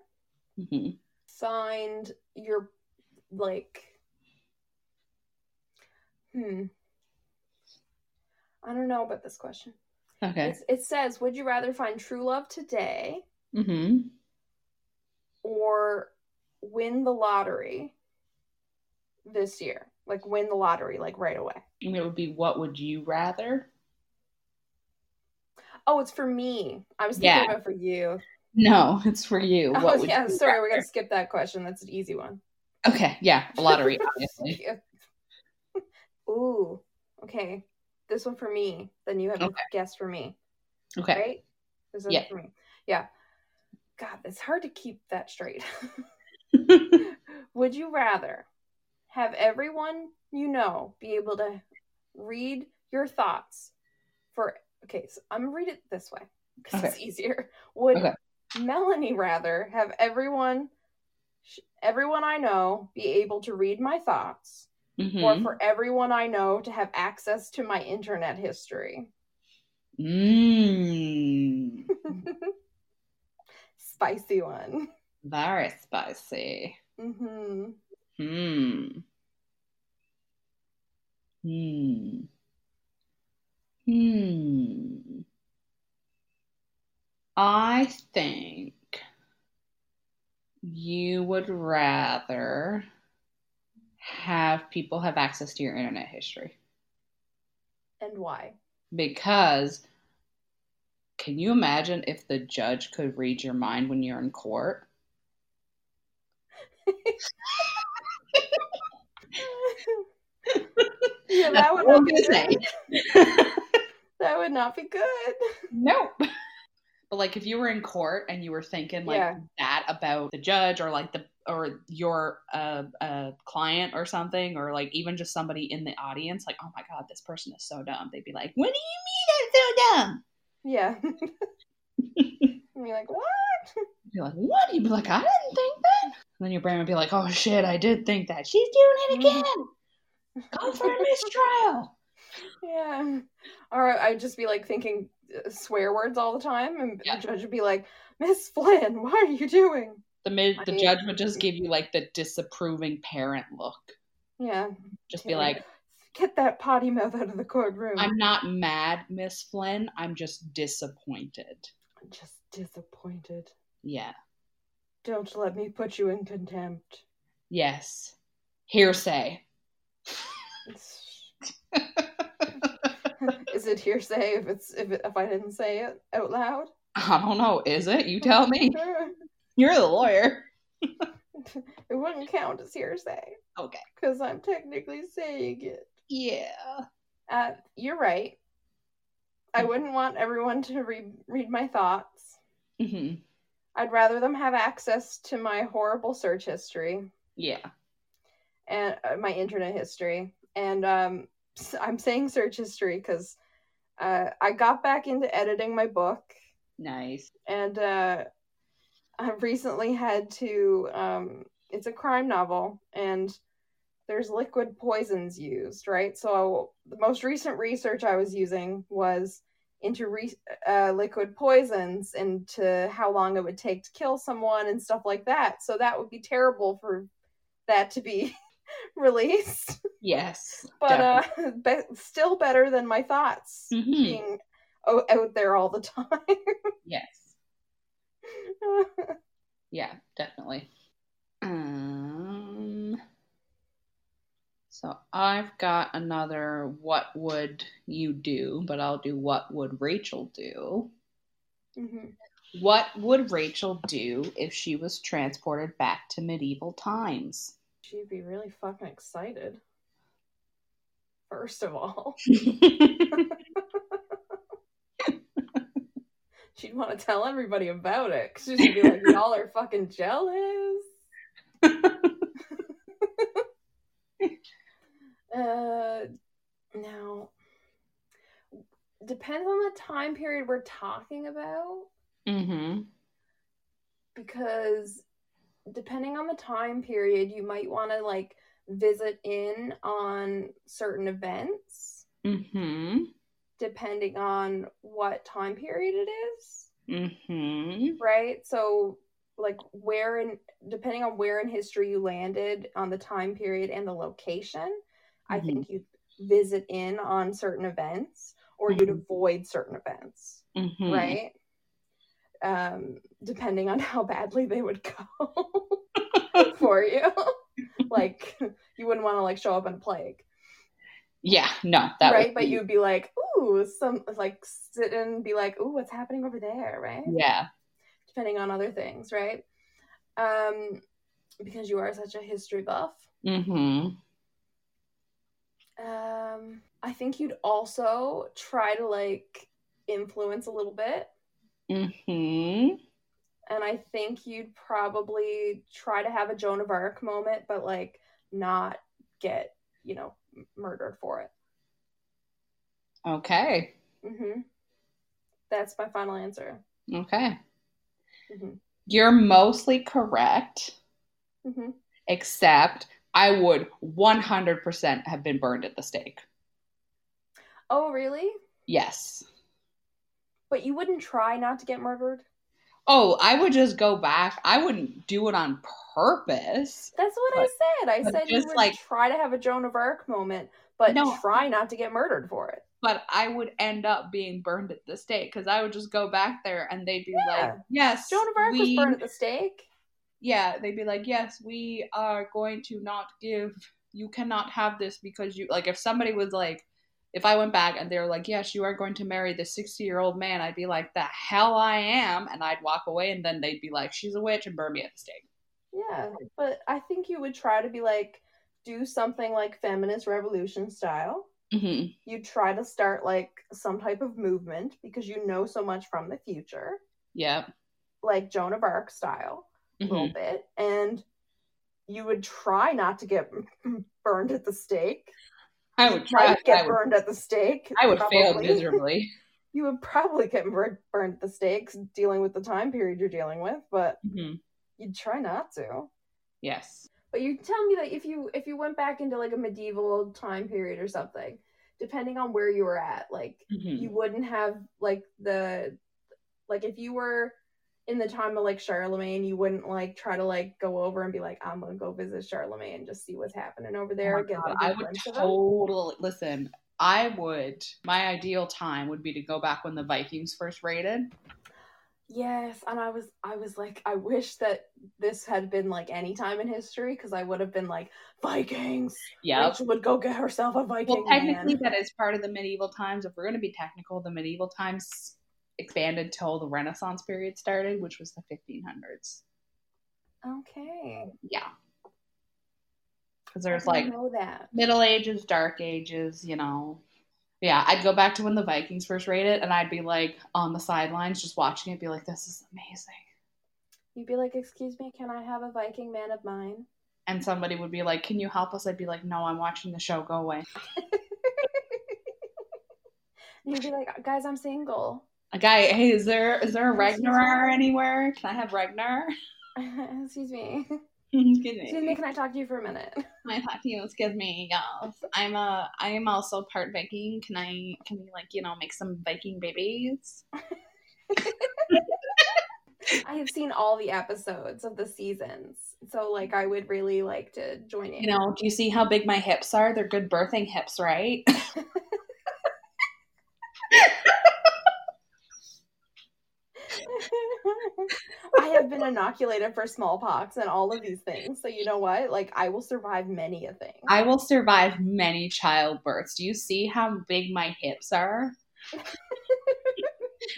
hmm signed your like? Hmm. I don't know about this question. Okay. It's, it says, "Would you rather find true love today hmm or win the lottery this year? Like win the lottery, like right away." And it would be what would you rather? Oh, it's for me. I was thinking Yeah. about for you. No, it's for you. [laughs] Oh, What yeah. Sorry, we're gonna skip that question. That's an easy one. Okay, yeah, lottery, [laughs] obviously. [laughs] Ooh. Okay. This one for me. Then you have to Okay. guess for me. Okay. Right? This one Yeah. for me. Yeah. God, it's hard to keep that straight. [laughs] Would you rather have everyone you know be able to read your thoughts for okay, so I'm gonna read it this way because it's easier. Would Okay. Melanie rather have everyone everyone I know be able to read my thoughts Mhm. or for everyone I know to have access to my internet history? Mmm. [laughs] Spicy one. Very spicy. Mm-hmm. Hmm. Hmm. Hmm. I think you would rather have people have access to your internet history And why? because can you imagine if the judge could read your mind when you're in court? yeah, that would not be good. [laughs] That would not be good. Nope. But like if you were in court and you were thinking like Yeah. that about the judge or like the or your uh, uh client or something or like even just somebody in the audience like oh my god this person is so dumb they'd be like what do you mean I'm so dumb Yeah. [laughs] and you're like, what? you're like what you'd be like I didn't think that and then your brain would be like oh shit I did think that she's doing it again call for a mistrial [laughs] Yeah. Or I'd just be like thinking uh, swear words all the time, and Yeah. the judge would be like, Miss Flynn, what are you doing? The mid the judge would just give you like the disapproving parent look Yeah. just be like Get that potty mouth out of the courtroom. I'm not mad, Miss Flynn. I'm just disappointed. I'm just disappointed. Yeah. Don't let me put you in contempt. Yes. Hearsay. [laughs] Is it hearsay if it's if it, if I didn't say it out loud? I don't know. Is it? You tell me. [laughs] You're the lawyer. [laughs] it wouldn't count as hearsay Okay. because I'm technically saying it. Yeah. Uh, you're right. I Mm-hmm. wouldn't want everyone to read read my thoughts. hmm I'd rather them have access to my horrible search history Yeah. and uh, my internet history. And um, I'm saying search history because uh, I got back into editing my book, Nice. and uh, I've recently had to. Um, it's a crime novel, and there's liquid poisons used, right? So the most recent research I was using was into re- uh, liquid poisons into how long it would take to kill someone and stuff like that. So that would be terrible for that to be [laughs] released. Yes. [laughs] But uh, be- still better than my thoughts Mhm. being o- out there all the [laughs] time. Yes. [laughs] Yeah, definitely. Um so I've got another what would you do, but I'll do what would Rachel do? Mhm. What would Rachel do if she was transported back to medieval times? She'd be really fucking excited. First of all, [laughs] she'd want to tell everybody about it. 'cause she'd be like, "Y'all are fucking jealous." [laughs] Uh, now, depends on the time period we're talking about mm-hmm. because depending on the time period, you might want to like visit in on certain events Mm-hmm. Depending on what time period it is, Mm-hmm. right? So, like, where in depending on where in history you landed on the time period and the location, I Mhm. think you'd visit in on certain events or you'd Mhm. avoid certain events, Mm-hmm. right? Um, depending on how badly they would go [laughs] [laughs] for you. like, you wouldn't want to like show up in a plague. Yeah, no, that right? But be- you'd be like, ooh, some like sit and be like, ooh, what's happening over there, right? Yeah. Depending on other things, right? Um, because you are such a history buff. Mm-hmm. Um, I think you'd also try to like influence a little bit. Mm-hmm. And I think you'd probably try to have a Joan of Arc moment, but like not get, you know, murdered for it. Okay. hmm That's my final answer. Okay. hmm You're mostly correct, hmm except I would 100% have been burned at the stake. Oh, really? Yes. But you wouldn't try not to get murdered? Oh, I would just go back. I wouldn't do it on purpose. That's what But- I said. I said you just would like- try to have a Joan of Arc moment, but No. try not to get murdered for it. But I would end up being burned at the stake because I would just go back there and they'd be Yeah. like, "Yes, Joan of Arc was burned at the stake. yeah, they'd be like, "Yes, we are going to not give. You cannot have this because you like." If somebody was like, if I went back and they were like, "Yes, you are going to marry the sixty-year-old man," I'd be like, "The hell I am," and I'd walk away, and then they'd be like, "She's a witch," and burn me at the stake. Yeah, but I think you would try to be like, do something like feminist revolution style. Mm-hmm. You try to start like some type of movement because you know so much from the future, Yeah, like Joan of Arc style, a little Mhm. bit, and you would try not to get [laughs] burned at the stake. I would try. might get would, burned at the stake. I would fail [laughs] miserably. You would probably get bur- burned at the stakes dealing with the time period you're dealing with, but hmm you'd try not to. Yes. But you tell me that if you if you went back into like a medieval time period or something, depending on where you were at, like hmm you wouldn't have like the like if you were in the time of like Charlemagne, you wouldn't like try to like go over and be like, I'm gonna go visit Charlemagne and just see what's happening over oh there. Oh God, I would glimpse of him. totally listen. I would. My ideal time would be to go back when the Vikings first raided. Yes, and I was I was like, I wish that this had been like any time in history because I would have been like Vikings. Yeah, Rachel would go get herself a Viking Well, technically, man. that is part of the medieval times. If we're going to be technical, the medieval times expanded till the Renaissance period started, which was the 1500s. Okay, Yeah. Because there's like know that. Middle Ages, Dark Ages, you know. Yeah, I'd go back to when the Vikings first raided, and I'd be like on the sidelines just watching it, be like, this is amazing. You'd be like, "Excuse me, can I have a Viking man of mine?" And somebody would be like, can you help us? I'd be like, no, I'm watching the show. Go away. [laughs] You'd be like, "Guys, I'm single." A guy, hey, is there is there a? Ragnar anywhere? Can I have Ragnar? [laughs] [laughs] Excuse me. excuse Excuse me, can I talk to you for a minute? [laughs] Can I talk to you? Excuse me, yes. I'm a. I am also part Viking. Can I? Can we like you know make some Viking babies? I have seen all the episodes of the seasons, so like I would really like to join in. You know, do you see how big my hips are? They're good birthing hips, right? [laughs] I have been inoculated for smallpox and all of these things, so you know what? Like I will survive many a thing. I will survive many childbirths. Do you see how big my hips are?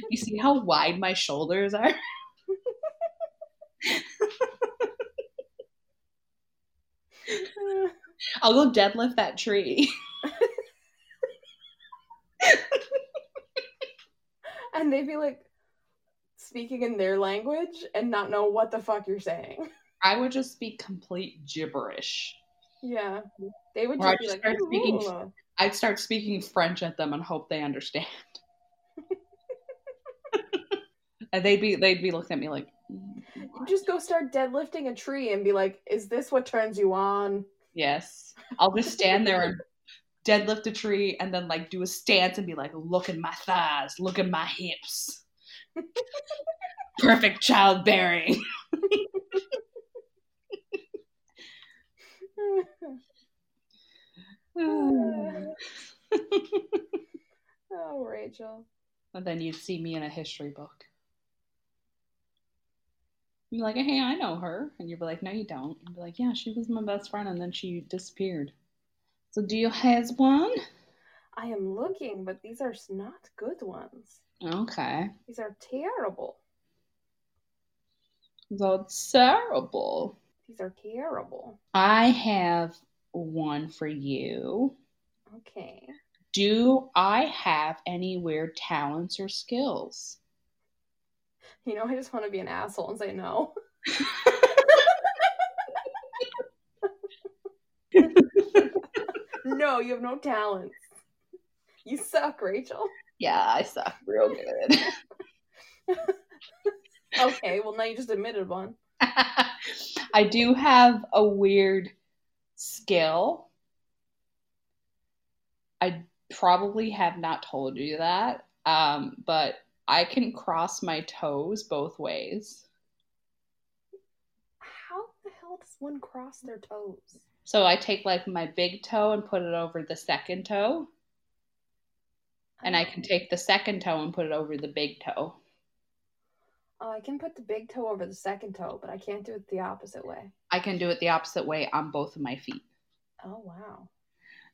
you see how wide my shoulders are? [laughs] I'll go deadlift that tree. [laughs] and they'd be like speaking in their language and not know what the fuck you're saying. [laughs] I would just speak complete gibberish. Yeah, they would just be just like, start speaking- "Ooh." I'd start speaking French at them and hope they understand. [laughs] and they'd be they'd be looking at me like, just go start deadlifting a tree and be like, "Is this what turns you on?" yes. I'll just stand there and deadlift a tree and then like do a stance and be like, look at my thighs, look at my hips. Perfect childbearing. oh, Rachel. and then you'd see me in a history book. You'd be like, hey, I know her. And you'd be like, no, you don't. I'd be like, yeah, she was my best friend and then she disappeared. So do you have one? I am looking, but these are not good ones. Okay. These are terrible. That's terrible. These are terrible. I have one for you. Okay. Do I have any weird talents or skills? You know, I just want to be an asshole and say no. [laughs] [laughs] no, you have no talents. You suck, Rachel. Yeah, I suck real good. [laughs] Okay, well now you just admitted one. [laughs] I do have a weird skill. I probably have not told you that, um, but I can cross my toes both ways. How the hell does one cross their toes? So I take like my big toe and put it over the second toe, and I can take the second toe and put it over the big toe. Uh, I can put the big toe over the second toe, but I can't do it the opposite way. I can do it the opposite way on both of my feet. Oh wow.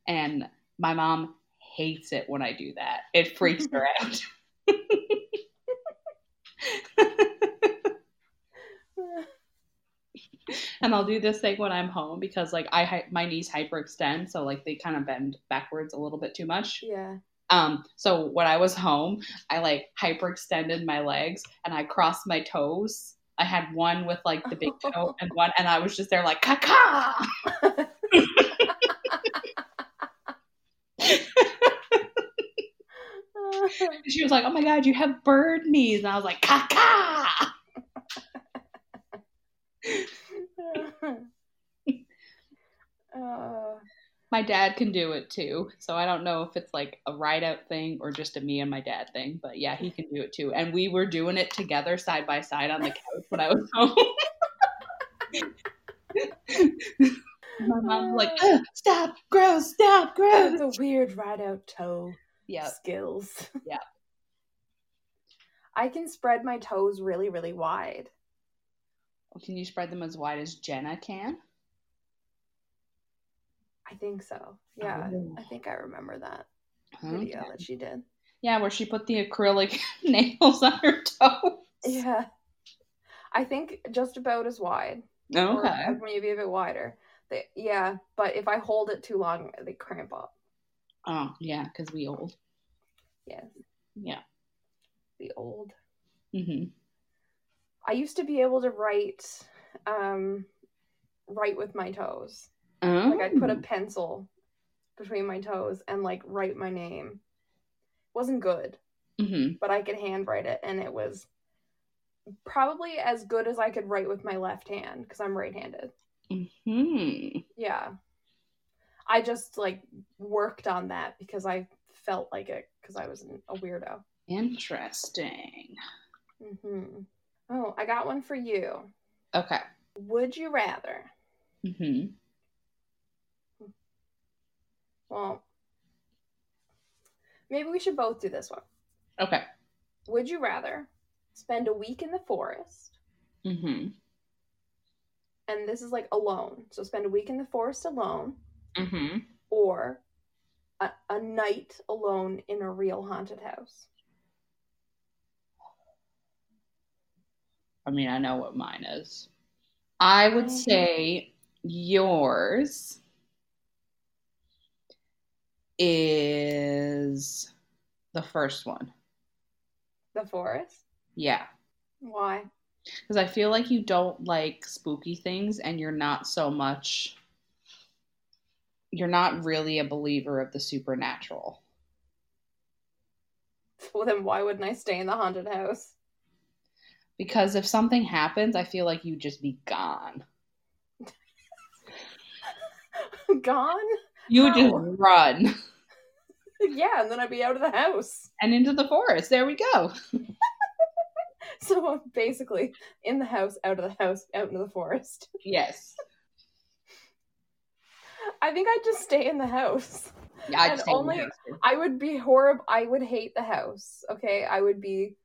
And my mom hates it when I do that. It freaks her [laughs] out. [laughs] and I'll do this thing when I'm home because like I my knees hyperextend, so like they kind of bend backwards a little bit too much. yeah. Um, so when I was home, I like hyperextended my legs and I crossed my toes. I had one with like the big toe [laughs] and one, and I was just there like caca. [laughs] She was like, "Oh my god, you have bird knees," and I was like, "Caca." [laughs] uh, My dad can do it too, so I don't know if it's like a ride out thing or just a me and my dad thing. But yeah, he can do it too, and we were doing it together side by side on the couch when I was home. [laughs] my mom was like, [laughs] "Ugh, "Stop, gross, stop, gross." the weird ride out toe Yeah, skills. Yeah. I can spread my toes really, really wide. can you spread them as wide as Jenna can? I think so. Yeah. Oh. I think I remember that video Okay. that she did. Yeah, where she put the acrylic [laughs] nails on her toes. Yeah. I think just about as wide. Okay. maybe a bit wider. They, yeah, but if I hold it too long, they cramp up. Oh yeah, because we old. Yes. Yeah. The old. Mm-hmm. I used to be able to write um write with my toes. Oh. Like I'd put a pencil between my toes and like write my name. Wasn't good, hmm but I could handwrite it and it was probably as good as I could write with my left hand because I'm right-handed. Hmm. Yeah. I just like worked on that because I felt like it because I was a weirdo. Interesting. hmm Oh, I got one for you. Okay. Would you rather? hmm Well, maybe we should both do this one. Okay. Would you rather spend a week in the forest, hmm and this is like alone, so spend a week in the forest alone, hmm or a, a night alone in a real haunted house? I mean, I know what mine is. I would Mhm. say yours is the first one. The forest? Yeah. Why? Because I feel like you don't like spooky things and you're not so much, you're not really a believer of the supernatural. [laughs] Well, then why wouldn't I stay in the haunted house? Because if something happens, I feel like you'd just be gone. [laughs] Gone? You would just run [laughs] yeah, and then I'd be out of the house. and into the forest. There we go. [laughs] So I'm basically in the house, out of the house, out into the forest. Yes. I think I'd just stay in the house. Yeah, I And just hate only- the house. I would be horrible. I would hate the house. Okay, I would be.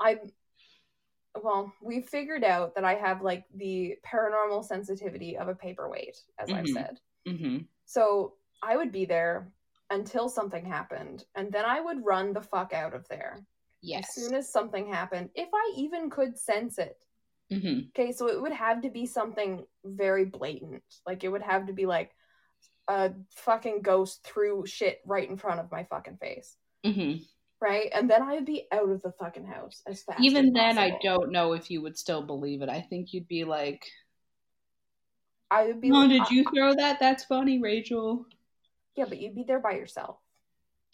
I'm. Well, we figured out that I have like the paranormal sensitivity of a paperweight, as I've Mhm. said. hmm So I would be there until something happened, and then I would run the fuck out of there Yes. as soon as something happened, if I even could sense it. hmm Okay, so it would have to be something very blatant. Like it would have to be like a fucking ghost threw shit right in front of my fucking face. hmm Right? And then I'd be out of the fucking house as fast Even as then, I don't know if you would still believe it. I think you'd be like, I would be "Oh, like, did I- you throw that? That's funny, Rachel." Yeah, but you'd be there by yourself.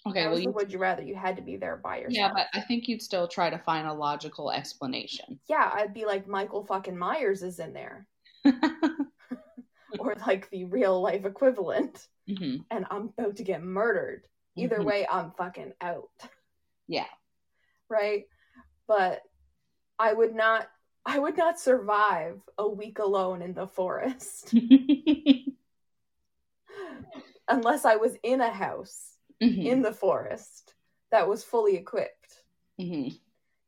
Okay, that well, you, would you rather. You had to be there by yourself. yeah, but I think you'd still try to find a logical explanation. yeah, I'd be like Michael fucking Myers is in there. [laughs] [laughs] Or like the real life equivalent. hmm And I'm about to get murdered. Either Mhm. way, I'm fucking out. [laughs] Yeah. right? But I would not I would not survive a week alone in the forest unless I was in a house Mhm. in the forest that was fully equipped. Mhm.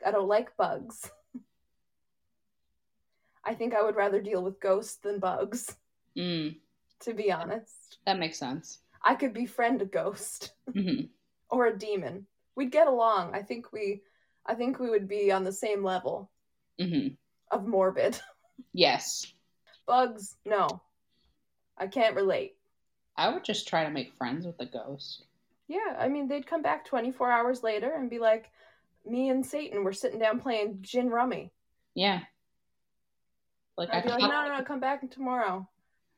I don't like bugs. [laughs] I think I would rather deal with ghosts than bugs, Mm, to be honest. that makes sense. I could befriend a ghost [laughs] Mhm. or a demon. We'd get along. I think we I think we would be on the same level Mhm. of morbid. [laughs] Yes, Bugs, no. I can't relate. I would just try to make friends with the ghost. Yeah, I mean, they'd come back 24 hours later and be like, me and Satan were sitting down playing gin rummy. Yeah. Like I I'd be like, no, no, no, come back tomorrow.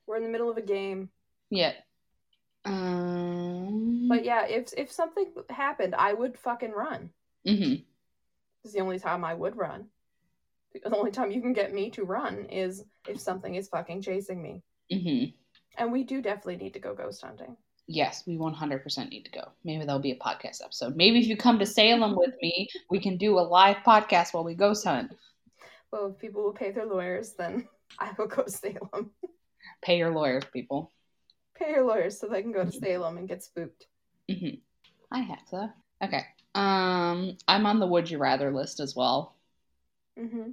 We're in the middle of a game. Yeah. Um. But yeah, if if something happened, I would fucking run. mhm. This is the only time I would run. The only time you can get me to run is if something is fucking chasing me. Mhm. And we do definitely need to go ghost hunting. Yes, we 100% need to go. Maybe there'll be a podcast episode. Maybe if you come to Salem with me, we can do a live podcast while we ghost hunt. Well, if people will pay their lawyers, then I will go to Salem. Pay your lawyers, people. Pay your lawyers so they can go to Salem and get spooked. hmm Hi, Hexa. Okay. Um, I'm on the would you rather list as well. Mm-hmm.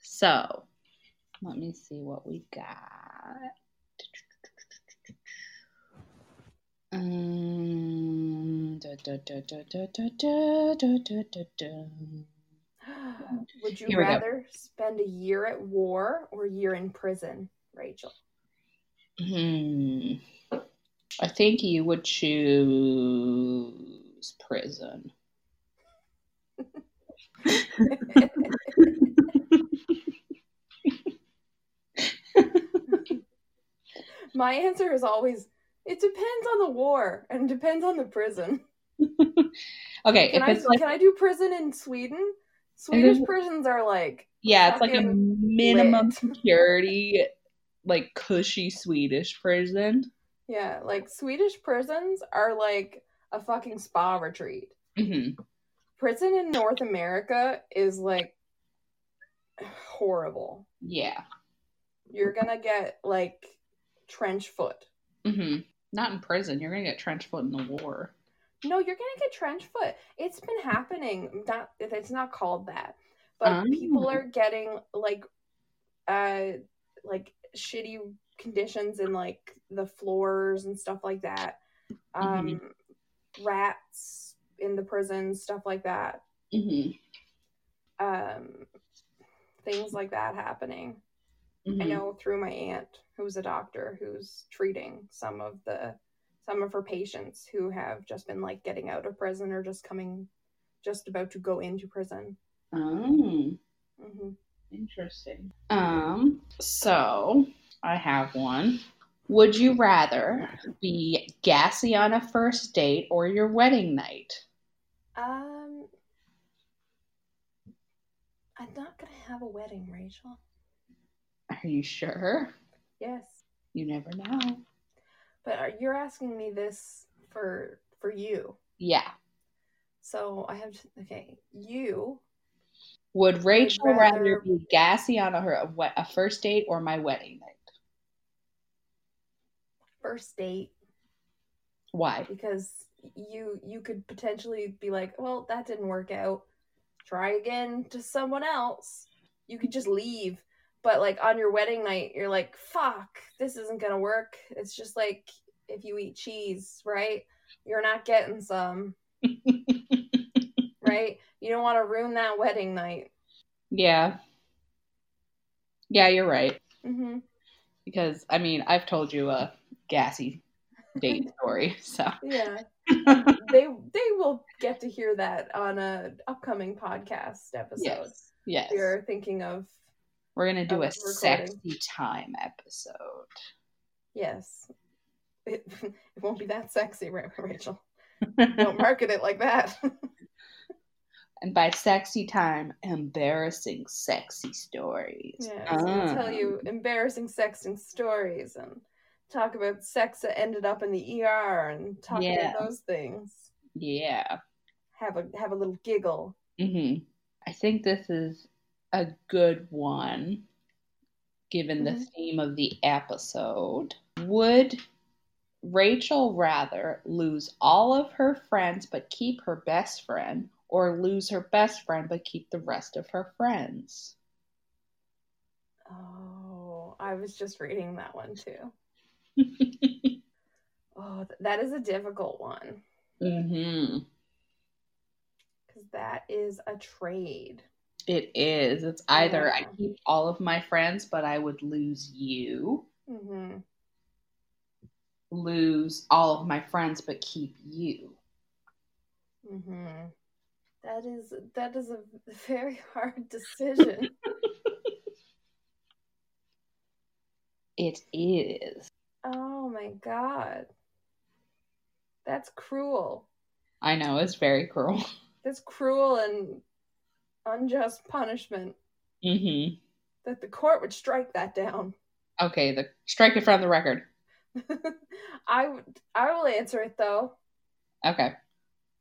So, let me see what we got. Would you rather spend a year at war or a year in prison, Rachel? Hmm. I think you would choose prison. My answer is always it depends on the war and it depends on the prison. [laughs] Okay, Can if I like can I do prison in Sweden? Swedish prisons are like yeah, it's like a minimum lit. [laughs] security like cushy Swedish prison. Yeah, like Swedish prisons are like a fucking spa retreat. hmm Prison in North America is like horrible. Yeah. You're gonna get like trench foot. hmm Not in prison. You're gonna get trench foot in the war. No, you're gonna get trench foot. It's been happening. Not it's not called that, but people Oh. are getting like, uh, like shitty conditions in like the floors and stuff like that. Um, rats in the prison, stuff like that. hmm Um, things like that happening. I know through my aunt, who's a doctor, who's treating some of the some of her patients who have just been like getting out of prison or just coming, just about to go into prison. Oh, hmm interesting. Um, so I have one. Would you rather be gassy on a first date or your wedding night? Um, I'm not gonna have a wedding, Rachel. Are you sure? Yes, You never know. but are, you're asking me this for for you. Yeah. So I have to, okay. You Would Rachel rather, rather- be gassy on a, her, a, a first date or my wedding night? first date Why? because you you could potentially be like, well, that didn't work out. Try again to someone else. You could just leave. But like on your wedding night, you're like, fuck, this isn't gonna work. It's just like if you eat cheese, right? You're not getting some, [laughs] right? You don't want to ruin that wedding night. yeah. Yeah, you're right. hmm Because, I mean, I've told you a gassy date story. So, [laughs] Yeah. [laughs] they they will get to hear that on a upcoming podcast episode. yes. Yes. If you're thinking of We're going to do a recording. sexy time episode. Yes. It, [laughs] it won't be that sexy, Ra- Rachel. [laughs] Don't market it like that. [laughs] and by sexy time, embarrassing sexy stories. yeah, so we'll Ah. tell you embarrassing sexting stories and talk about sex that ended up in the ER and talk Yeah. about those things. Yeah. Have a have a little giggle. hmm I think this is a good one, given the Mhm. theme of the episode. Would Rachel rather lose all of her friends but keep her best friend, or lose her best friend but keep the rest of her friends? Oh, I was just reading that one too. [laughs] Oh, that is a difficult one hmm because that is a trade. It is. It's either I keep all of my friends, but I would lose you, hmm lose all of my friends, but keep you. hmm That is that is a very [laughs] hard decision. It is. oh my god, that's cruel. I know, it's very cruel. That's cruel and unjust punishment. hmm That the court would strike that down. Okay, the strike it from the record. [laughs] I would. I will answer it though. Okay.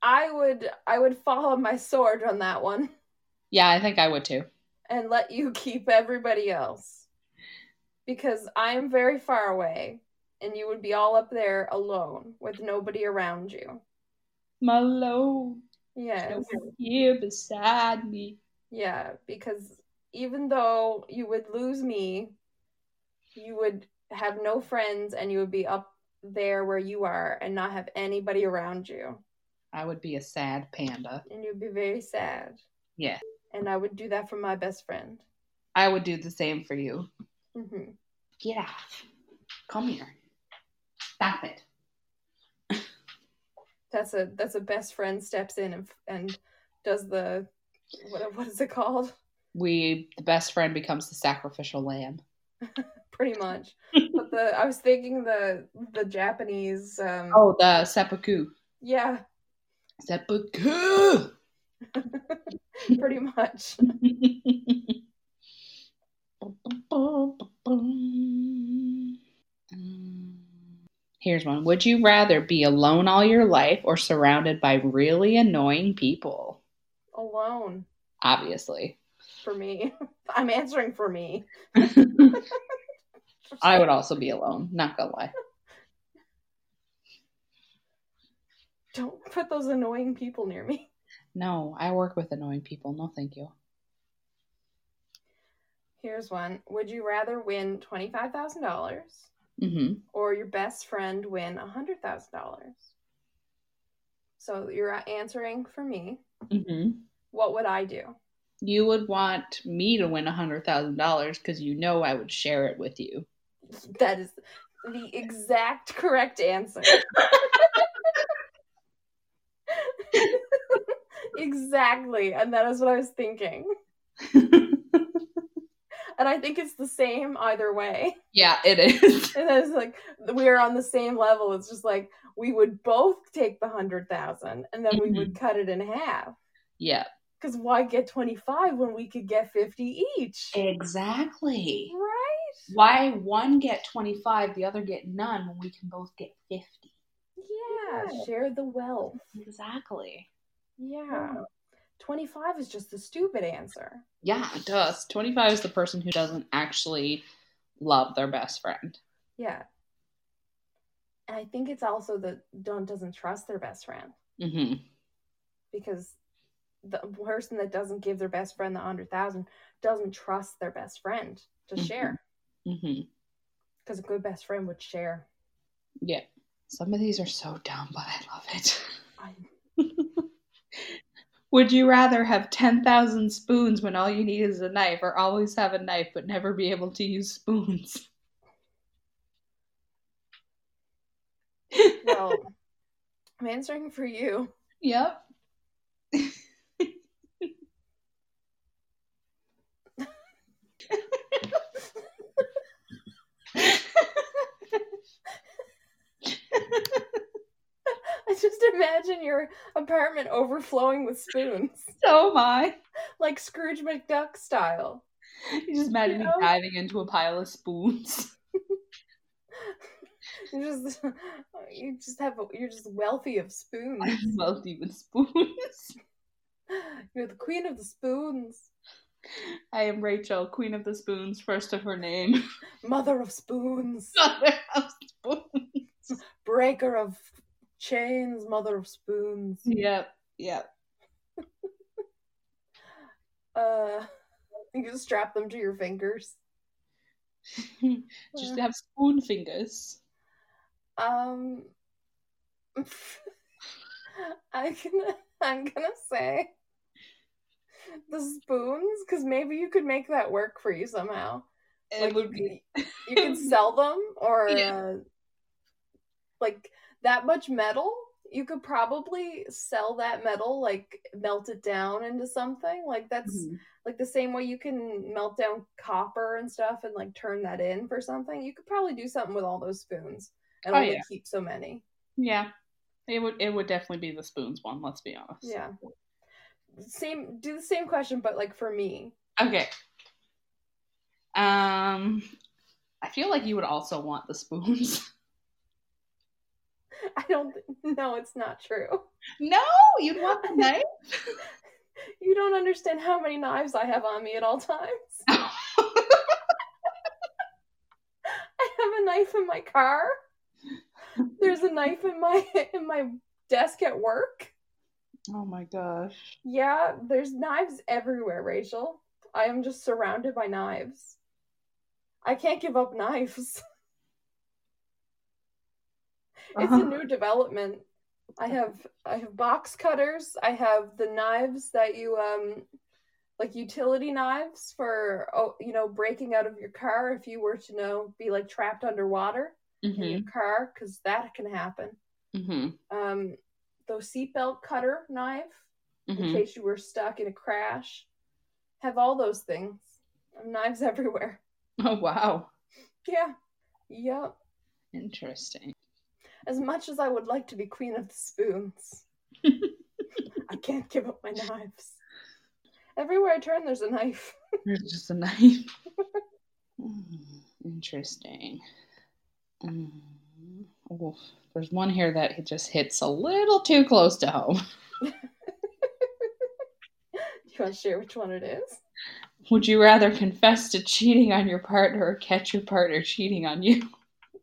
I would. I would follow my sword on that one Yeah, I think I would too. and let you [laughs] keep everybody else because I am very far away, and you would be all up there alone with nobody around you. Malo, Yes. here beside me. Yeah, because even though you would lose me, you would have no friends and you would be up there where you are and not have anybody around you. I would be a sad panda. And you'd be very sad. Yeah. And I would do that for my best friend. I would do the same for you. Mm-hmm. Get off. Come here. Stop it. That's a that's a best friend steps in and and does the what what is it called? We, the best friend, becomes the sacrificial lamb. [laughs] Pretty much. but the I was thinking the the Japanese um Oh, the seppuku. yeah, Seppuku. [laughs] pretty much. [laughs] Um, Here's one. Would you rather be alone all your life or surrounded by really annoying people? Alone Obviously. for me. [laughs] I'm answering for me. [laughs] I would also be alone, not gonna lie. Don't put those annoying people near me. No, I work with annoying people. No, thank you. Here's one. Would you rather win $25,000 hmm or your best friend win a $100,000? So you're answering for me. hmm What would I do? You would want me to win a hundred thousand dollars because you know I would share it with you. That is the exact correct answer. [laughs] [laughs] exactly. And that is what I was thinking. [laughs] And I think it's the same either way. [laughs] yeah, it is. [laughs] And it's like we're on the same level. It's just like we would both take the hundred thousand and then we would mm-hmm. cut it in half. Yeah, Because why get twenty five when we could get fifty each? exactly. Right? Why one get twenty five, the other get none when we can both get fifty? Yeah. Yeah. Share the wealth. Exactly. Yeah. 25 is just the stupid answer. Yeah, it does. Twenty five is the person who doesn't actually love their best friend. Yeah. And I think it's also that don't doesn't trust their best friend hmm because the person that doesn't give their best friend the 100,000 doesn't trust their best friend to Mhm. share hmm because a good best friend would share. Yeah. Some of these are so dumb, but I love it. [laughs] Would you rather have 10,000 spoons when all you need is a knife, or always have a knife but never be able to use spoons? well, I'm [laughs] answering for you. Yep. I [laughs] just imagine your apartment overflowing with spoons, [laughs] so am I. like Scrooge McDuck style. You just imagine You me diving into a pile of spoons. [laughs] You just, you just have, you're just wealthy of spoons. I'm wealthy with spoons. You're the queen of the spoons, I am Rachel, queen of the spoons, first of her name. mother of spoons, Mother of spoons. breaker of chains, mother of spoons. Yep, yep. [laughs] Uh, you just strap them to your fingers. [laughs] Just have spoon fingers. Um, [laughs] I'm gonna, I'm gonna say the spoons because maybe you could make that work for you somehow. It Like would you, be could, you could sell them or Yeah. uh, like that much metal. You could probably sell that metal, like melt it down into something. Like that's Mhm. like the same way you can melt down copper and stuff and like turn that in for something. You could probably do something with all those spoons and Oh, only yeah. keep so many. Yeah. It would it would definitely be the spoons one, let's be honest. Yeah. Same do the same question but like for me. Okay. Um I feel like you would also want the spoons. [laughs] [laughs] I don't [laughs] no, it's not true. no, you'd want the [laughs] knife. You don't understand how many knives I have on me at all times. I have a knife in my car. There's a knife in my in my desk at work. oh my gosh. Yeah, there's knives everywhere, Rachel. I am just surrounded by knives. I can't give up knives. It's a new development. I have I have box cutters. I have the knives that you um like utility knives for oh you know breaking out of your car if you were to know be like trapped underwater in hmm your car because that can happen. hmm Um, those seatbelt cutter knife in hmm case you were stuck in a crash. Have all those things. Knives [laughs] everywhere. Oh wow. Yeah. Yep. Interesting. As much as I would like to be queen of the spoons, [laughs] I can't give up my knives. Everywhere I turn, there's a knife. There's just a knife. Hmm, Interesting. Oh, there's one here that it just hits a little too close to home. Do [laughs] you want to share which one it is? Would you rather confess to cheating on your partner or catch your partner cheating on you?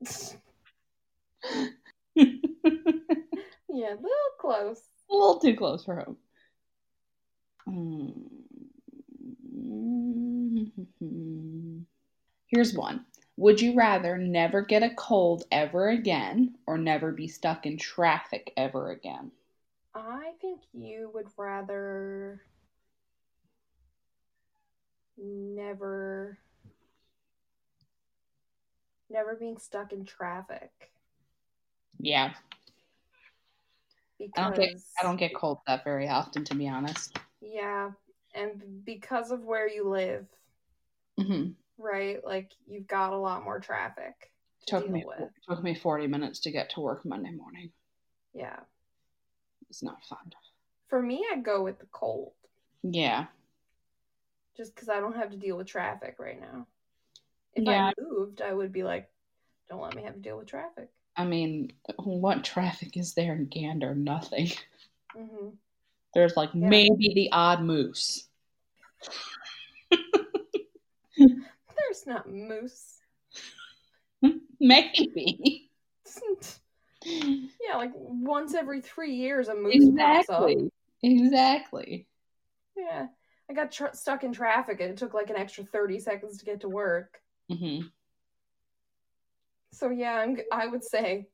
[laughs] Yeah, a little close. A little too close for home. Mm. Here's one. Would you rather never get a cold ever again or never be stuck in traffic ever again? I think you would rather never never being stuck in traffic Yeah, because I don't get I don't get cold that very often to be honest. yeah, and because of where you live, hmm right? Like you've got a lot more traffic to Took me with. took me 40 minutes to get to work Monday morning. Yeah. It's not fun. For me, I'd go with the cold Yeah. just because I don't have to deal with traffic right now. If Yeah. I moved, I would be like, don't let me have to deal with traffic. I mean, what traffic is there in Gander? Nothing. hmm There's like Yeah. maybe the odd moose. [laughs] There's not moose. [laughs] Maybe. [laughs] yeah, like once every three years, a moose pops up. Exactly. Exactly. Yeah. I got tr- stuck in traffic and it took like an extra 30 seconds to get to work. hmm So, yeah, I'm, I would say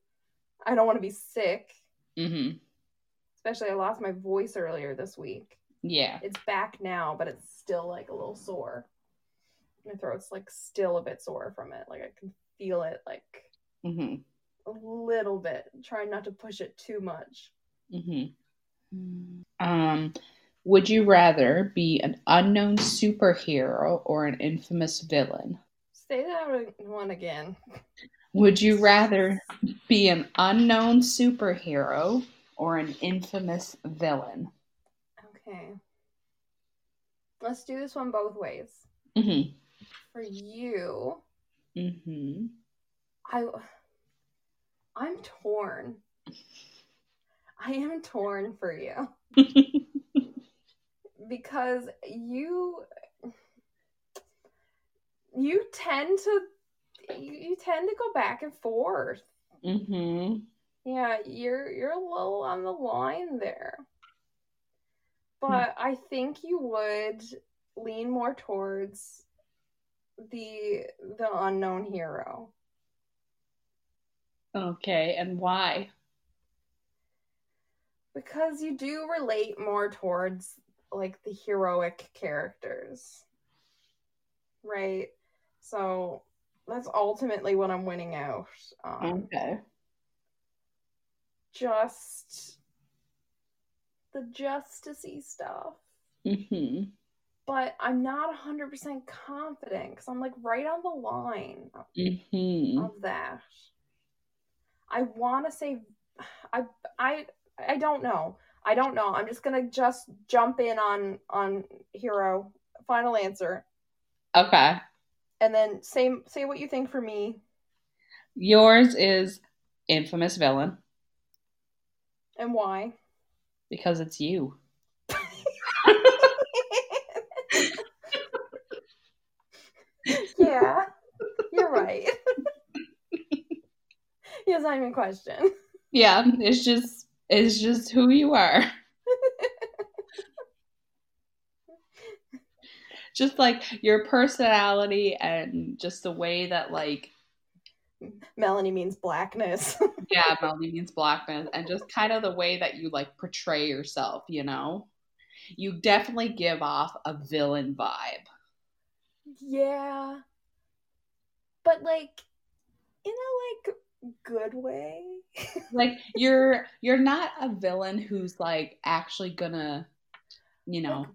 I don't want to be sick. hmm Especially, I lost my voice earlier this week. Yeah. It's back now, but it's still like a little sore. My throat's like still a bit sore from it. Like I can feel it like hmm a little bit. Trying not to push it too much. hmm Um, would you rather be an unknown superhero or an infamous villain? Say that one again. Would you rather be an unknown superhero or an infamous villain? Okay. Let's do this one both ways. hmm For you, hmm I I'm torn. I am torn for you [laughs] because you you tend to you, you tend to go back and forth. hmm Yeah, you're you're a little on the line there. But I think you would lean more towards the the unknown hero. Okay, and why? Because you do relate more towards like the heroic characters. Right? So that's ultimately what I'm winning out on. Okay. Just the justicey stuff. hmm But I'm not 100% confident because I'm like right on the line hmm of that. I want to say I I I don't know. I don't know. I'm just going to just jump in on on hero final answer Okay. And then same say what you think for me Yours is infamous villain and why. because it's you. yeah. You're right. yes, I'm in question. Yeah, it's just it's just who you are. Just like your personality and just the way that like Melanie means blackness. [laughs] yeah, Melody means blackness and just kind of the way that you like portray yourself, you know? You definitely give off a villain vibe. Yeah. But like in a like good way. [laughs] Like you're you're not a villain who's like actually gonna, you know,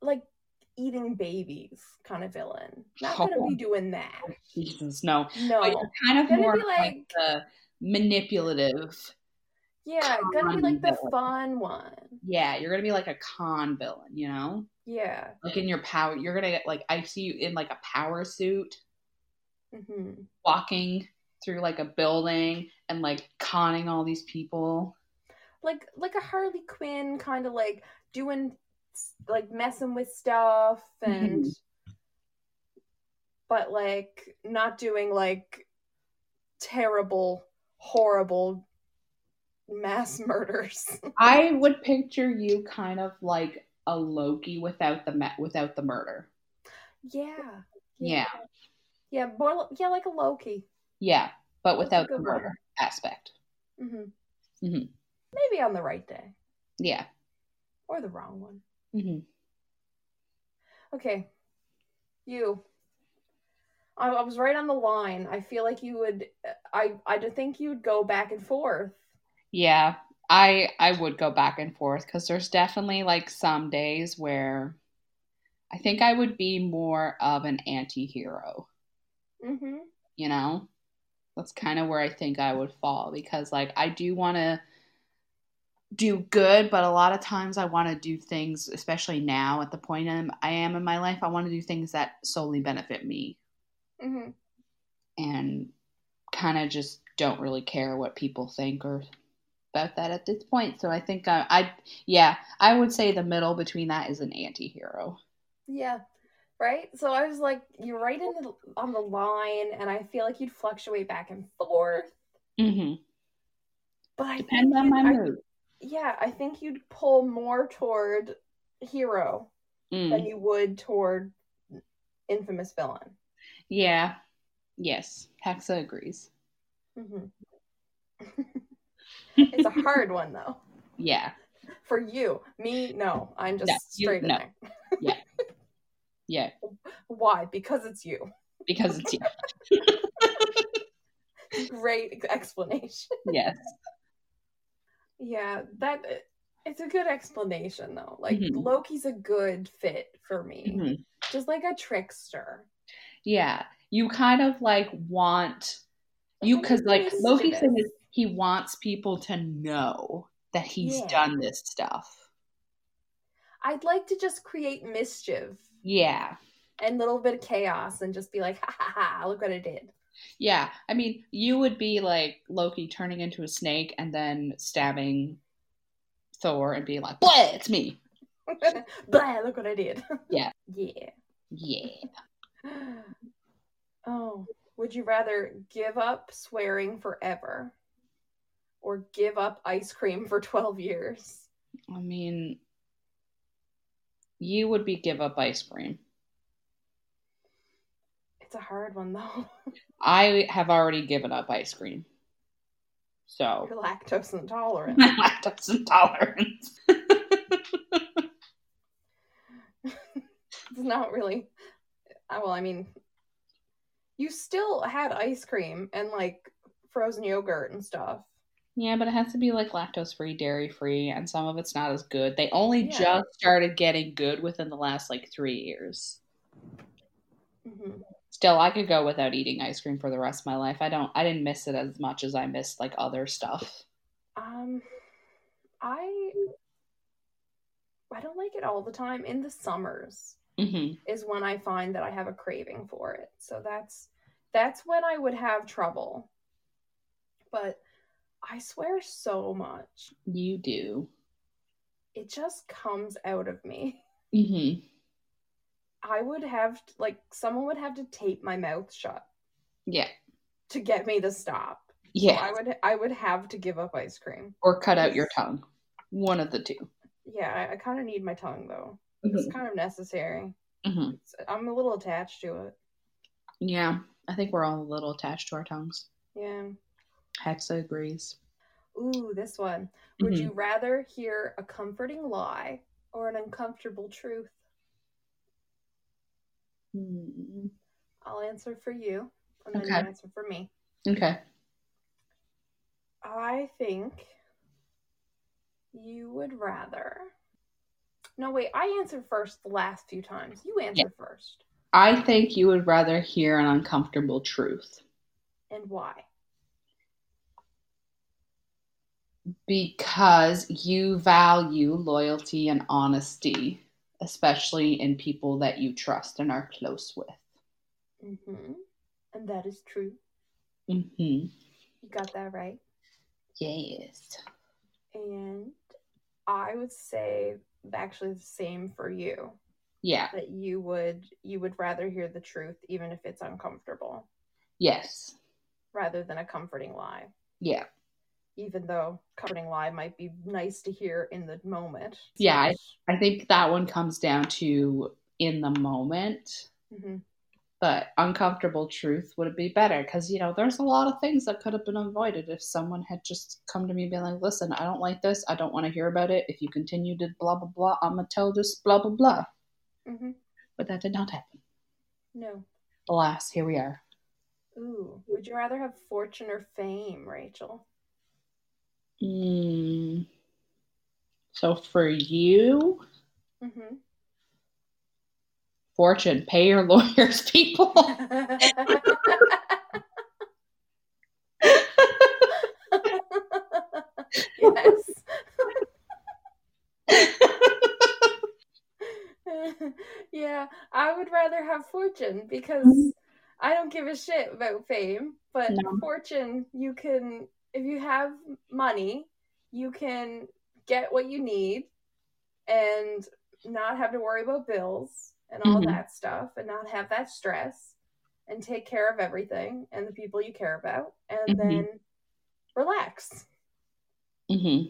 like eating babies kind of villain. Not gonna be doing that. Jesus, no. No. But you're kind of more like, like- the manipulative. Yeah, gonna be like the fun one. Yeah, you're gonna be like a con villain, you know? Yeah. Like in your power, you're gonna get like I see you in like a power suit, hmm walking through like a building and like conning all these people. Like like a Harley Quinn kind of like doing like messing with stuff and but like not doing like terrible horrible mass [laughs] murders. I would picture you kind of like a Loki without the me- without the murder. yeah. Yeah, Yeah, more yeah, like a Loki. yeah, but without the good one. murder aspect. hmm Mhm. Maybe on the right day Yeah. or the wrong one. Hmm Okay, you. I, I was right on the line. I feel like you would. I I think you'd go back and forth. Yeah, I I would go back and forth because there's definitely like some days where I think I would be more of an anti-hero, Mm-hmm. you know? That's kind of where I think I would fall because like I do want to do good, but a lot of times I want to do things, especially now at the point I'm, I am in my life, I want to do things that solely benefit me Mm-hmm. and kind of just don't really care what people think or about that at this point. So I think I, I yeah, I would say the middle between that is an anti-hero. Yeah. Right. So I was like, you're right in the on the line, and I feel like you'd fluctuate back and forth. Mm-hmm. But I Depends on my I- mood. Yeah, I think you'd pull more toward hero Mm. than you would toward infamous villain. Yeah. Yes. Hexa agrees. hmm [laughs] it's a hard one though. Yeah. For you, me, no. I'm just No, you- straight in no. there. Yeah. Yeah. Why? Because it's you. Because it's you. [laughs] Great explanation. yes. Yeah, that it's a good explanation though. Like Mhm. Loki's a good fit for me. Mhm. Just like a trickster. Yeah. You kind of like want you because like Loki's thing is he wants people to know that he's Yeah. done this stuff. I'd like to just create mischief Yeah. and a little bit of chaos and just be like, ha ha ha, look what I did. Yeah. I mean, you would be like Loki turning into a snake and then stabbing Thor and being like, Blah, it's me. [laughs] Blah, look what I did. [laughs] Yeah. yeah. Yeah. [gasps] Oh, would you rather give up swearing forever or give up ice cream for 12 years? I mean, you would be give up ice cream. It's a hard one though. [laughs] I have already given up ice cream. So, You're lactose intolerant. [laughs] lactose intolerance. it's not really. uh, Well, I mean, you still had ice cream and like frozen yogurt and stuff. yeah, but it has to be like lactose free, dairy free, and some of it's not as good. They only Yeah. just started getting good within the last like three years. hmm Still, I could go without eating ice cream for the rest of my life. I don't. I didn't miss it as much as I missed like other stuff. Um, I I don't like it all the time. In the summers hmm is when I find that I have a craving for it. So that's that's when I would have trouble. But I swear so much. You do. It just comes out of me. hmm I would have like someone would have to tape my mouth shut Yeah. to get me to stop. So Yeah. I would I would have to give up ice cream. or cut out your tongue. One of the two. Yeah, I, I kind of need my tongue though. Mhm. It's kind of necessary. hmm I'm a little attached to it. Yeah, I think we're all a little attached to our tongues. Yeah. Hexa agrees. Ooh, this one. Would Mhm. you rather hear a comforting lie or an uncomfortable truth? Hmm. I'll answer for you, and then Okay. you answer for me. Okay. I think you would rather. No, wait. I answered first the last few times. You answer first, I think you would rather hear an uncomfortable truth and why? Because you value loyalty and honesty, especially in people that you trust and are close with. Mm-hmm. And that is true. Mm-hmm. You got that right. Yes. And I would say actually the same for you. Yeah. That you would you would rather hear the truth even if it's uncomfortable Yes. rather than a comforting lie. Yeah. Even though comforting lie might be nice to hear in the moment. Yeah, I- I think that one comes down to in the moment, hmm but uncomfortable truth would be better because, you know, there's a lot of things that could have been avoided if someone had just come to me and been like, listen, I don't like this. I don't want to hear about it. If you continue to blah, blah, blah, I'm going to tell this blah, blah, blah. hmm But that did not happen. No. Alas, here we are. Ooh. Would you rather have fortune or fame, Rachel? Mm. So for you, Mm-hmm. fortune, pay your [laughs] lawyers, people. yes. [laughs] yeah, I would rather have fortune because I don't give a shit about fame, but No. fortune, you can, if you have money, you can get what you need and not have to worry about bills and all Mhm. that stuff and not have that stress and take care of everything and the people you care about and Mhm. then relax. hmm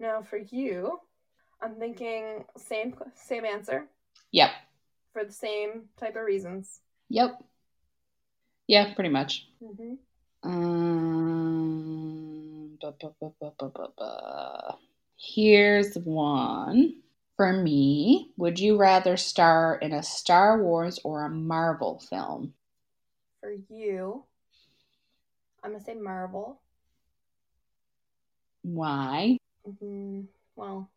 Now for you, I'm thinking same same answer Yep. for the same type of reasons. Yep. Yeah, pretty much. hmm Um, bu- bu- bu-. Here's one. For me, would you rather star in a Star Wars or a Marvel film? For you, I'm gonna say Marvel. Why? hmm Well,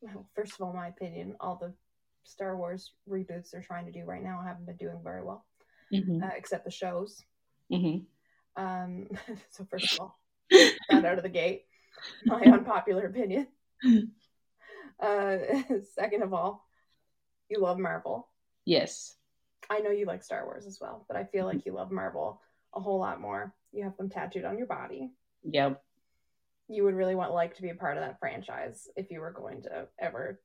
well, first of all, my opinion, all the Star Wars reboots they're trying to do right now haven't been doing very well, hmm uh, except the shows. Hmm Um, [laughs] so first of all, that out of the gate, my [laughs] unpopular opinion. Uh, [laughs] second of all, you love Marvel. Yes. I know you like Star Wars as well, but I feel like you love Marvel a whole lot more. You have them tattooed on your body. Yep. You would really want like to be a part of that franchise if you were going to ever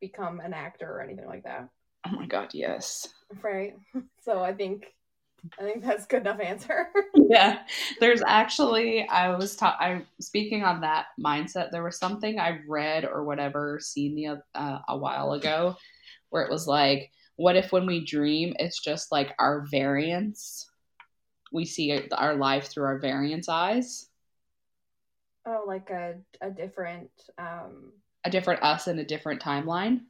become an actor or anything like that. Oh my God, yes. Right? So I think I think that's a good enough answer. [laughs] yeah. There's actually i was ta- i speaking on that mindset there was something i read or whatever seen the uh, a while ago where it was like what if when we dream it's just like our variance? We see our life through our variance eyes. Oh, like a a different um a different us in a different timeline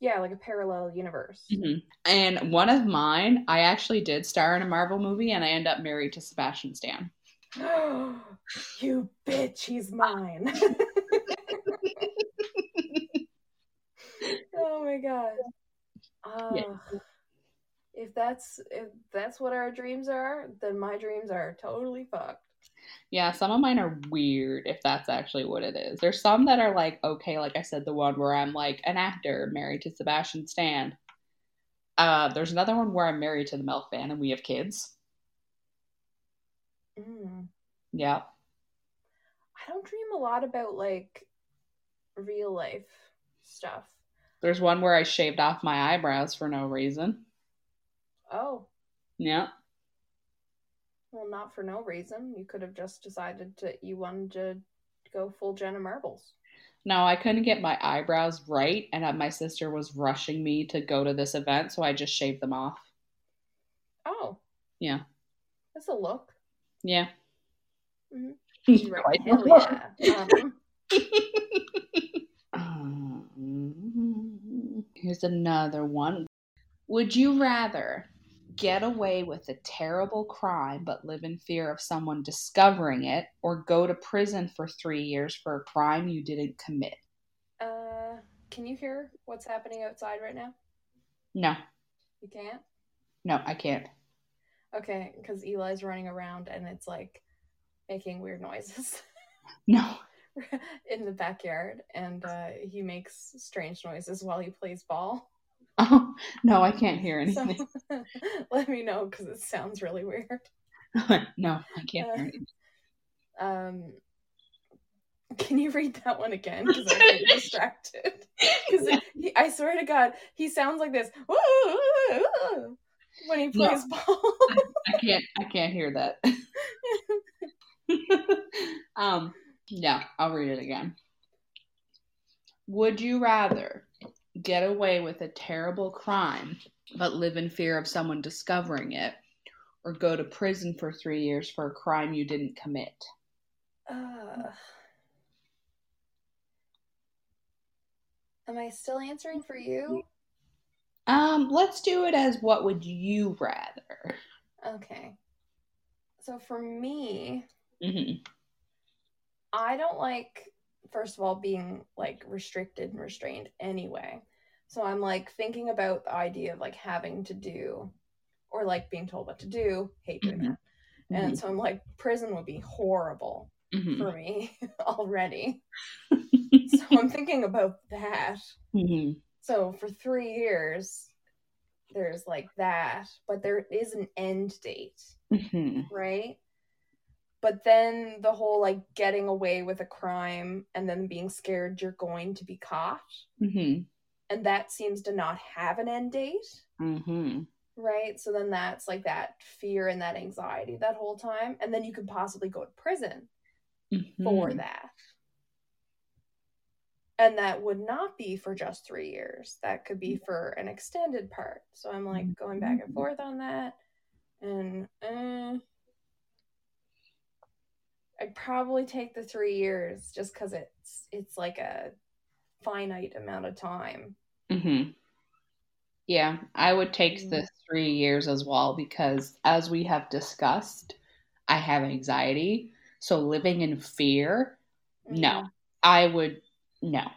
yeah, like a parallel universe. Mm-hmm. and one of mine i actually did star in a marvel movie and i end up married to sebastian stan [gasps] you bitch, he's mine. [laughs] oh my god. Yeah. If that's if that's what our dreams are, then my dreams are totally fucked. Yeah, some of mine are weird if that's actually what it is. There's some that are like, okay, like I said, the one where I'm like an actor married to Sebastian Stan. Uh, there's another one where I'm married to the Milk Fan and we have kids. Mm. Yeah. I don't dream a lot about like real life stuff. There's one where I shaved off my eyebrows for no reason. Oh, Yeah. Well, not for no reason. You could have just decided to you wanted to go full Jenna Marbles. No, I couldn't get my eyebrows right, and my sister was rushing me to go to this event, so I just shaved them off. Oh, Yeah. that's a look. Yeah. [laughs] Mhm. Right, hell yeah. Um, [laughs] here's another one. Would you rather get away with a terrible crime but live in fear of someone discovering it, or go to prison for three years for a crime you didn't commit? uh, can you hear what's happening outside right now? No, You can't. no, I can't. Okay, because Eli's running around and it's like making weird noises No. [laughs] in the backyard, and uh, he makes strange noises while he plays ball. Oh, [laughs] no, I can't hear So anything. [laughs] let me know because it sounds really weird. [laughs] no, I can't hear anything. Um, can you read that one again? Because I'm getting distracted. Because I swear to God, he sounds like this when he No. plays ball. I can't I can't hear that. um yeah, I'll read it again. Would you rather get away with a terrible crime but live in fear of someone discovering it or go to prison for 3 years for a crime you didn't commit? Uh, am I still answering for you? Um let's do it as what would you rather? Okay. So for me, Mhm. I don't like, first of all, being like restricted and restrained anyway. So I'm like thinking about the idea of like having to do or like being told what to do, hate doing Mhm. that. And so I'm like, prison would be horrible Mhm. for me [laughs] already. [laughs] so I'm thinking about that. Mhm. So for three years, there's like that, but there is an end date, Mhm. right? But then the whole like getting away with a crime and then being scared you're going to be caught, Mhm. and that seems to not have an end date, Mhm. right? So then that's like that fear and that anxiety that whole time, and then you could possibly go to prison for Mhm. that. And that would not be for just three years. That could be for an extended part. So I'm like going back and forth on that. And uh, I'd probably take the three years just because it's it's like a finite amount of time. hmm Yeah, I would take the three years as well because, as we have discussed, I have anxiety. So living in fear, no, I would no.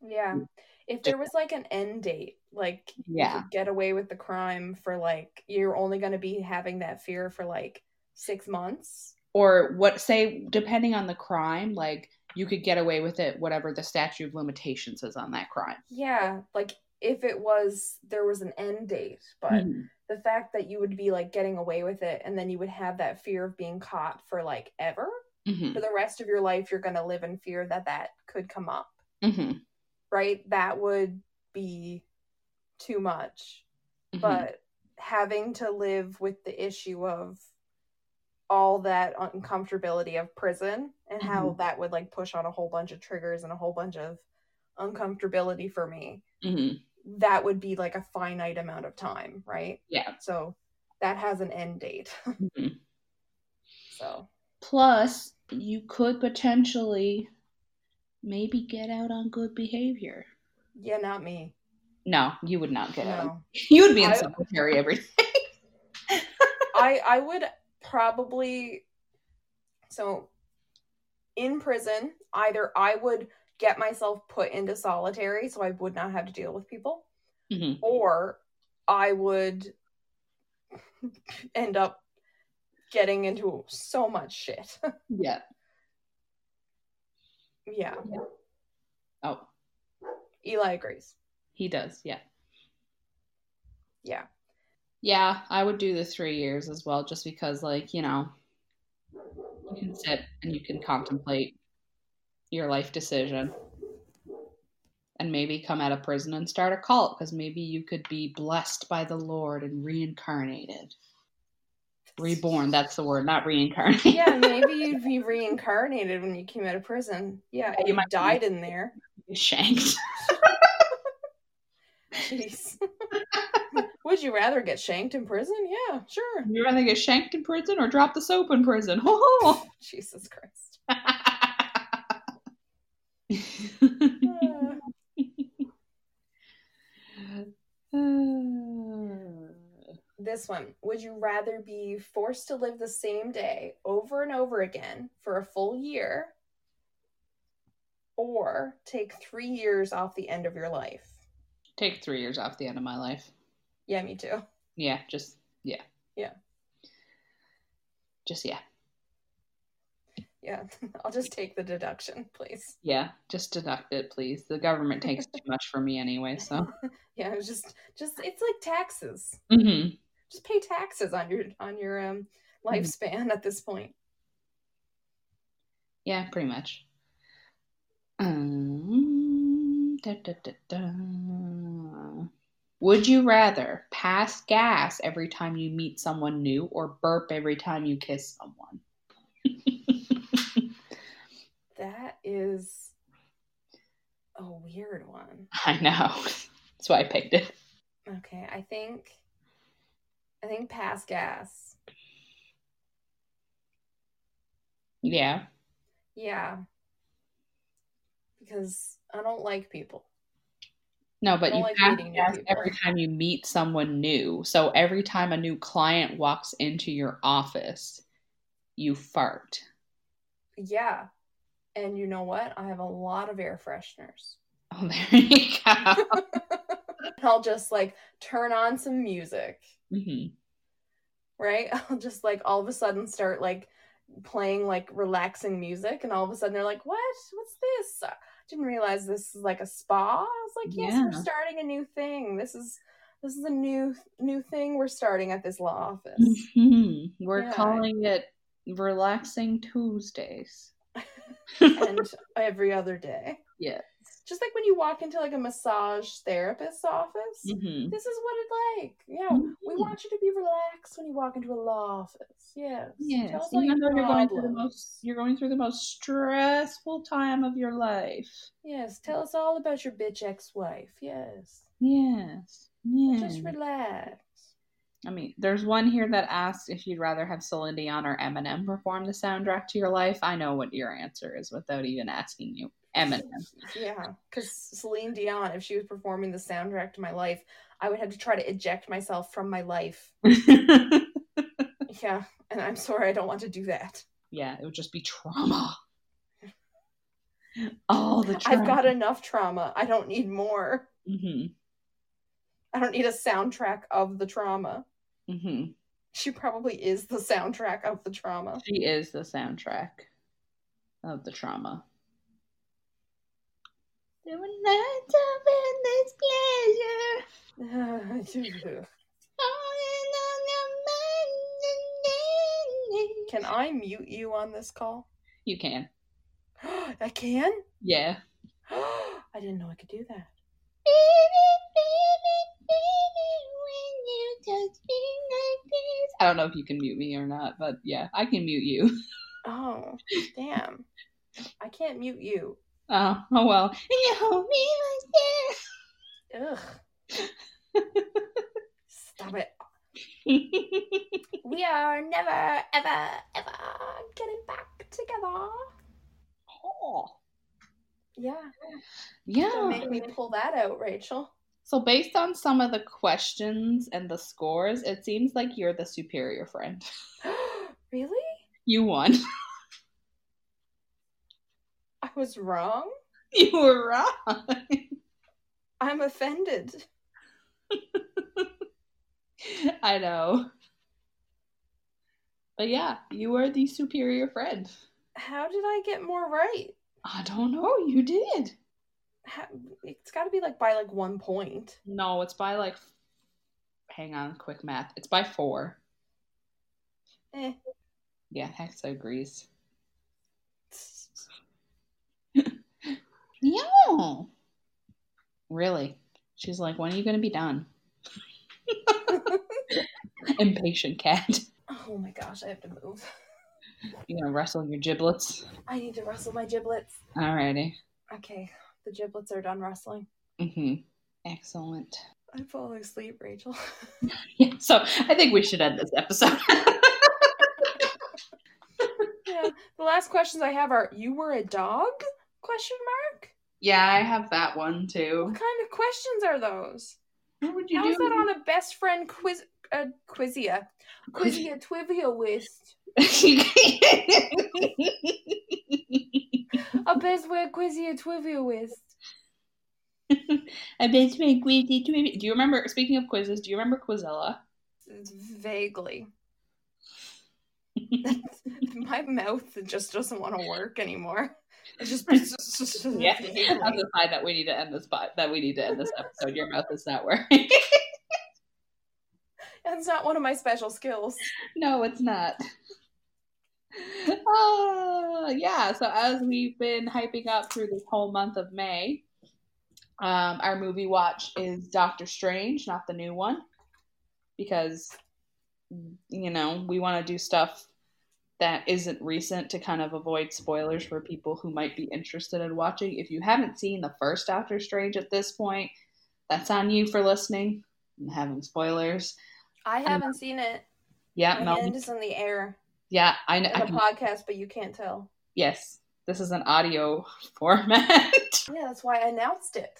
Yeah. If there was like an end date, like Yeah. get away with the crime for like you're only going to be having that fear for like six months. Or what, say, depending on the crime, like you could get away with it, whatever the statute of limitations is on that crime. Yeah, like if it was there was an end date, but Mhm. the fact that you would be like getting away with it and then you would have that fear of being caught for like ever Mhm. for the rest of your life you're going to live in fear that that could come up, Mhm. right? That would be too much. Mhm. But having to live with the issue of all that uncomfortability of prison and how Mhm. that would like push on a whole bunch of triggers and a whole bunch of uncomfortability for me Mhm. that would be like a finite amount of time, right? Yeah. So that has an end date. [laughs] Mhm. so Plus, you could potentially maybe get out on good behavior. yeah, not me. No, you would not get out. [laughs] You would be in I- solitary every day. [laughs] I I would probably so in prison, either I would get myself put into solitary so I would not have to deal with people, Mhm. or I would [laughs] end up getting into so much shit. [laughs] Yeah. yeah. Oh, Eli agrees. he does. Yeah. Yeah. Yeah, I would do the three years as well, just because, like, you know, you can sit and you can contemplate your life decision and maybe come out of prison and start a cult because maybe you could be blessed by the Lord and reincarnated. Reborn, that's the word, not reincarnated. Yeah, maybe you'd be reincarnated when you came out of prison. Yeah, you you might be. died in there. [laughs] Shanked. [laughs] Jeez. Would you rather get shanked in prison? Yeah, sure. You rather get shanked in prison or drop the soap in prison? [laughs] Ho [laughs] Jesus Christ. [laughs] [sighs] This one. Would you rather be forced to live the same day over and over again for a full year or take three years off the end of your life? Take three years off the end of my life. Yeah, me too. Yeah, just yeah. Yeah. Just yeah. Yeah, [laughs] I'll just take the deduction, please. Yeah, just deduct it, please. The government takes too much from me anyway, so. [laughs] Yeah, just just it's like taxes. hmm Just pay taxes on your on your um lifespan at this point. Yeah, pretty much. Um, da, da, da. Would you rather pass gas every time you meet someone new or burp every time you kiss someone? [laughs] That is a weird one. I know. That's why I picked it. Okay, I think I think pass gas. Yeah. Yeah. Because I don't like people. No, but you like new gas people. every time you meet someone new. So every time a new client walks into your office, you fart. Yeah. And you know what? I have a lot of air fresheners. [laughs] Oh, there you go. [laughs] I'll just like turn on some music, hmm right? [laughs] I'll just like all of a sudden start like playing like relaxing music, and all of a sudden they're like, "What? What's this?" Didn't realize this is like a spa. I was like, "Yes, Yeah. we're starting a new thing. This is this is a new new thing we're starting at this law office." hmm We're Yeah. calling it Relaxing Tuesdays. [laughs] and [laughs] every other day. Yes. Just like when you walk into like a massage therapist's office, hmm this is what it's like. Yeah, we Mhm. want you to be relaxed when you walk into a law office. Yes. Tell Yes. us all Even your though you're going through the most you're going through the most stressful time of your life. Yes, tell us all about your bitch ex-wife. Yes. Yes. Yes. Just relax. I mean, there's one here that asks if you'd rather have Celine Dion or Eminem perform the soundtrack to your life. I know what your answer is without even asking you. Eminem. Yeah, because Celine Dion, if she was performing the soundtrack to my life, I would have to try to eject myself from my life. [laughs] Yeah, and I'm sorry, I don't want to do that. yeah, it would just be trauma. All the trauma. I've got enough trauma. I don't need more. hmm I don't need a soundtrack of the trauma. hmm She probably is the soundtrack of the trauma. She is the soundtrack of the trauma. There were nights of endless pleasure. [laughs] Can I mute you on this call? You can. [gasps] I can? Yeah. [gasps] I didn't know I could do that. I don't know if you can mute me or not, but yeah, I can mute you. [laughs] Oh, damn. I can't mute you. Oh, oh well. And you hold me like Ugh. Stop it. [laughs] We are never, ever, ever getting back together. oh. Yeah. Yeah. Don't make me pull that out, Rachel. So based on some of the questions and the scores, it seems like you're the superior friend. [gasps] really? You won. [laughs] Was wrong? [laughs] You were wrong. I'm offended. [laughs] I know. But yeah, you are the superior friend. How did I get more right? I don't know. You did. How, it's got to be like by like one point. No, it's by like. Hang on, quick math. It's by four. Eh. Yeah, Hexa agrees. Yeah. Really? She's like, when are you going to be done? [laughs] Impatient cat. Oh my gosh, I have to move. You gonna wrestle your giblets? I need to wrestle my giblets. Alrighty. Okay, the giblets are done wrestling. Mm-hmm. Excellent. I'm falling asleep, Rachel. [laughs] Yeah, so I think we should end this episode. [laughs] yeah. The last questions I have are: You were a dog? Question mark. Yeah, I have that one too. What kind of questions are those? What would you How do? is that on a best friend quiz? Uh, quizia, quizia, twivia list. [laughs] A best friend quizia, twivia list. A best friend quizzy twibby. Do you remember? Speaking of quizzes, do you remember Quizilla? Vaguely. [laughs] My mouth just doesn't want to work anymore. It's just yeah, that's a sign that we need to end this spot. That we need to end this episode. Your mouth is not working. [laughs] That's not one of my special skills. no, it's not. Uh, yeah, so as we've been hyping up through this whole month of May, um, our movie watch is Doctor Strange, not the new one, because you know we want to do stuff that isn't recent to kind of avoid spoilers for people who might be interested in watching. If you haven't seen the first Doctor Strange at this point, that's on you for listening and having spoilers. I haven't seen it. Yeah, My Mel- hand is in the air. yeah, I know. In a podcast, but you can't tell. yes, this is an audio [laughs] format. Yeah, that's why I announced it.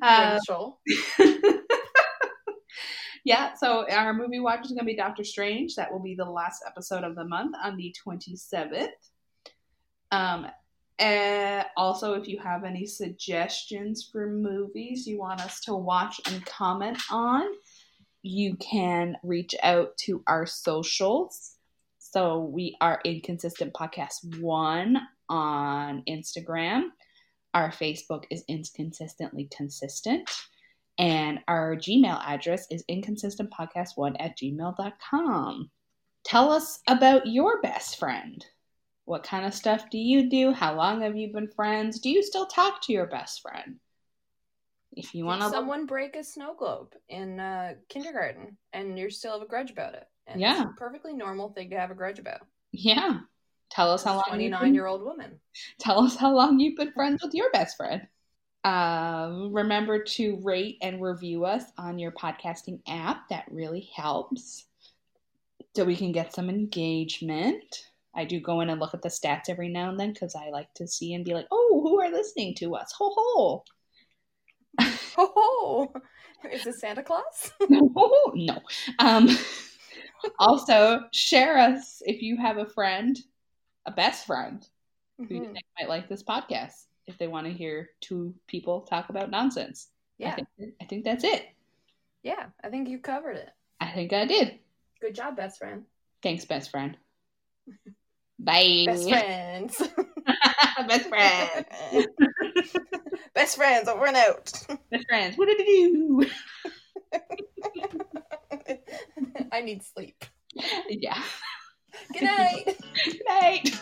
Uh, Rachel. [laughs] yeah, so our movie watch is going to be Doctor Strange. That will be the last episode of the month on the 27th. Um, and also, if you have any suggestions for movies you want us to watch and comment on, you can reach out to our socials. So we are Inconsistent Podcast 1 on Instagram. Our Facebook is Inconsistently Consistent. And our Gmail address is inconsistentpodcast1 at gmail.com. Tell us about your best friend. What kind of stuff do you do? How long have you been friends? Do you still talk to your best friend? If you want to someone break a snow globe in uh, kindergarten and you still have a grudge about it. And Yeah. It's a perfectly normal thing to have a grudge about. yeah, tell us how long. Twenty-nine-year-old woman. [laughs] tell us how long you've been friends with your best friend. Um, remember to rate and review us on your podcasting app. That really helps. So we can get some engagement. I do go in and look at the stats every now and then because I like to see and be like, oh, who are listening to us? Ho ho. [laughs] Ho ho! Is it Santa Claus? [laughs] no. Um, also, share us if you have a friend, a best friend, who you Mhm. think might like this podcast if they want to hear two people talk about nonsense. I Yeah. think, I think that's it. Yeah, I think you covered it. I think I did. Good job, best friend. Thanks, best friend. [laughs] Bye. Best friends. [laughs] best friend. [laughs] best friends over and out. best friends. What did you I need sleep. Yeah. Good night. Good night.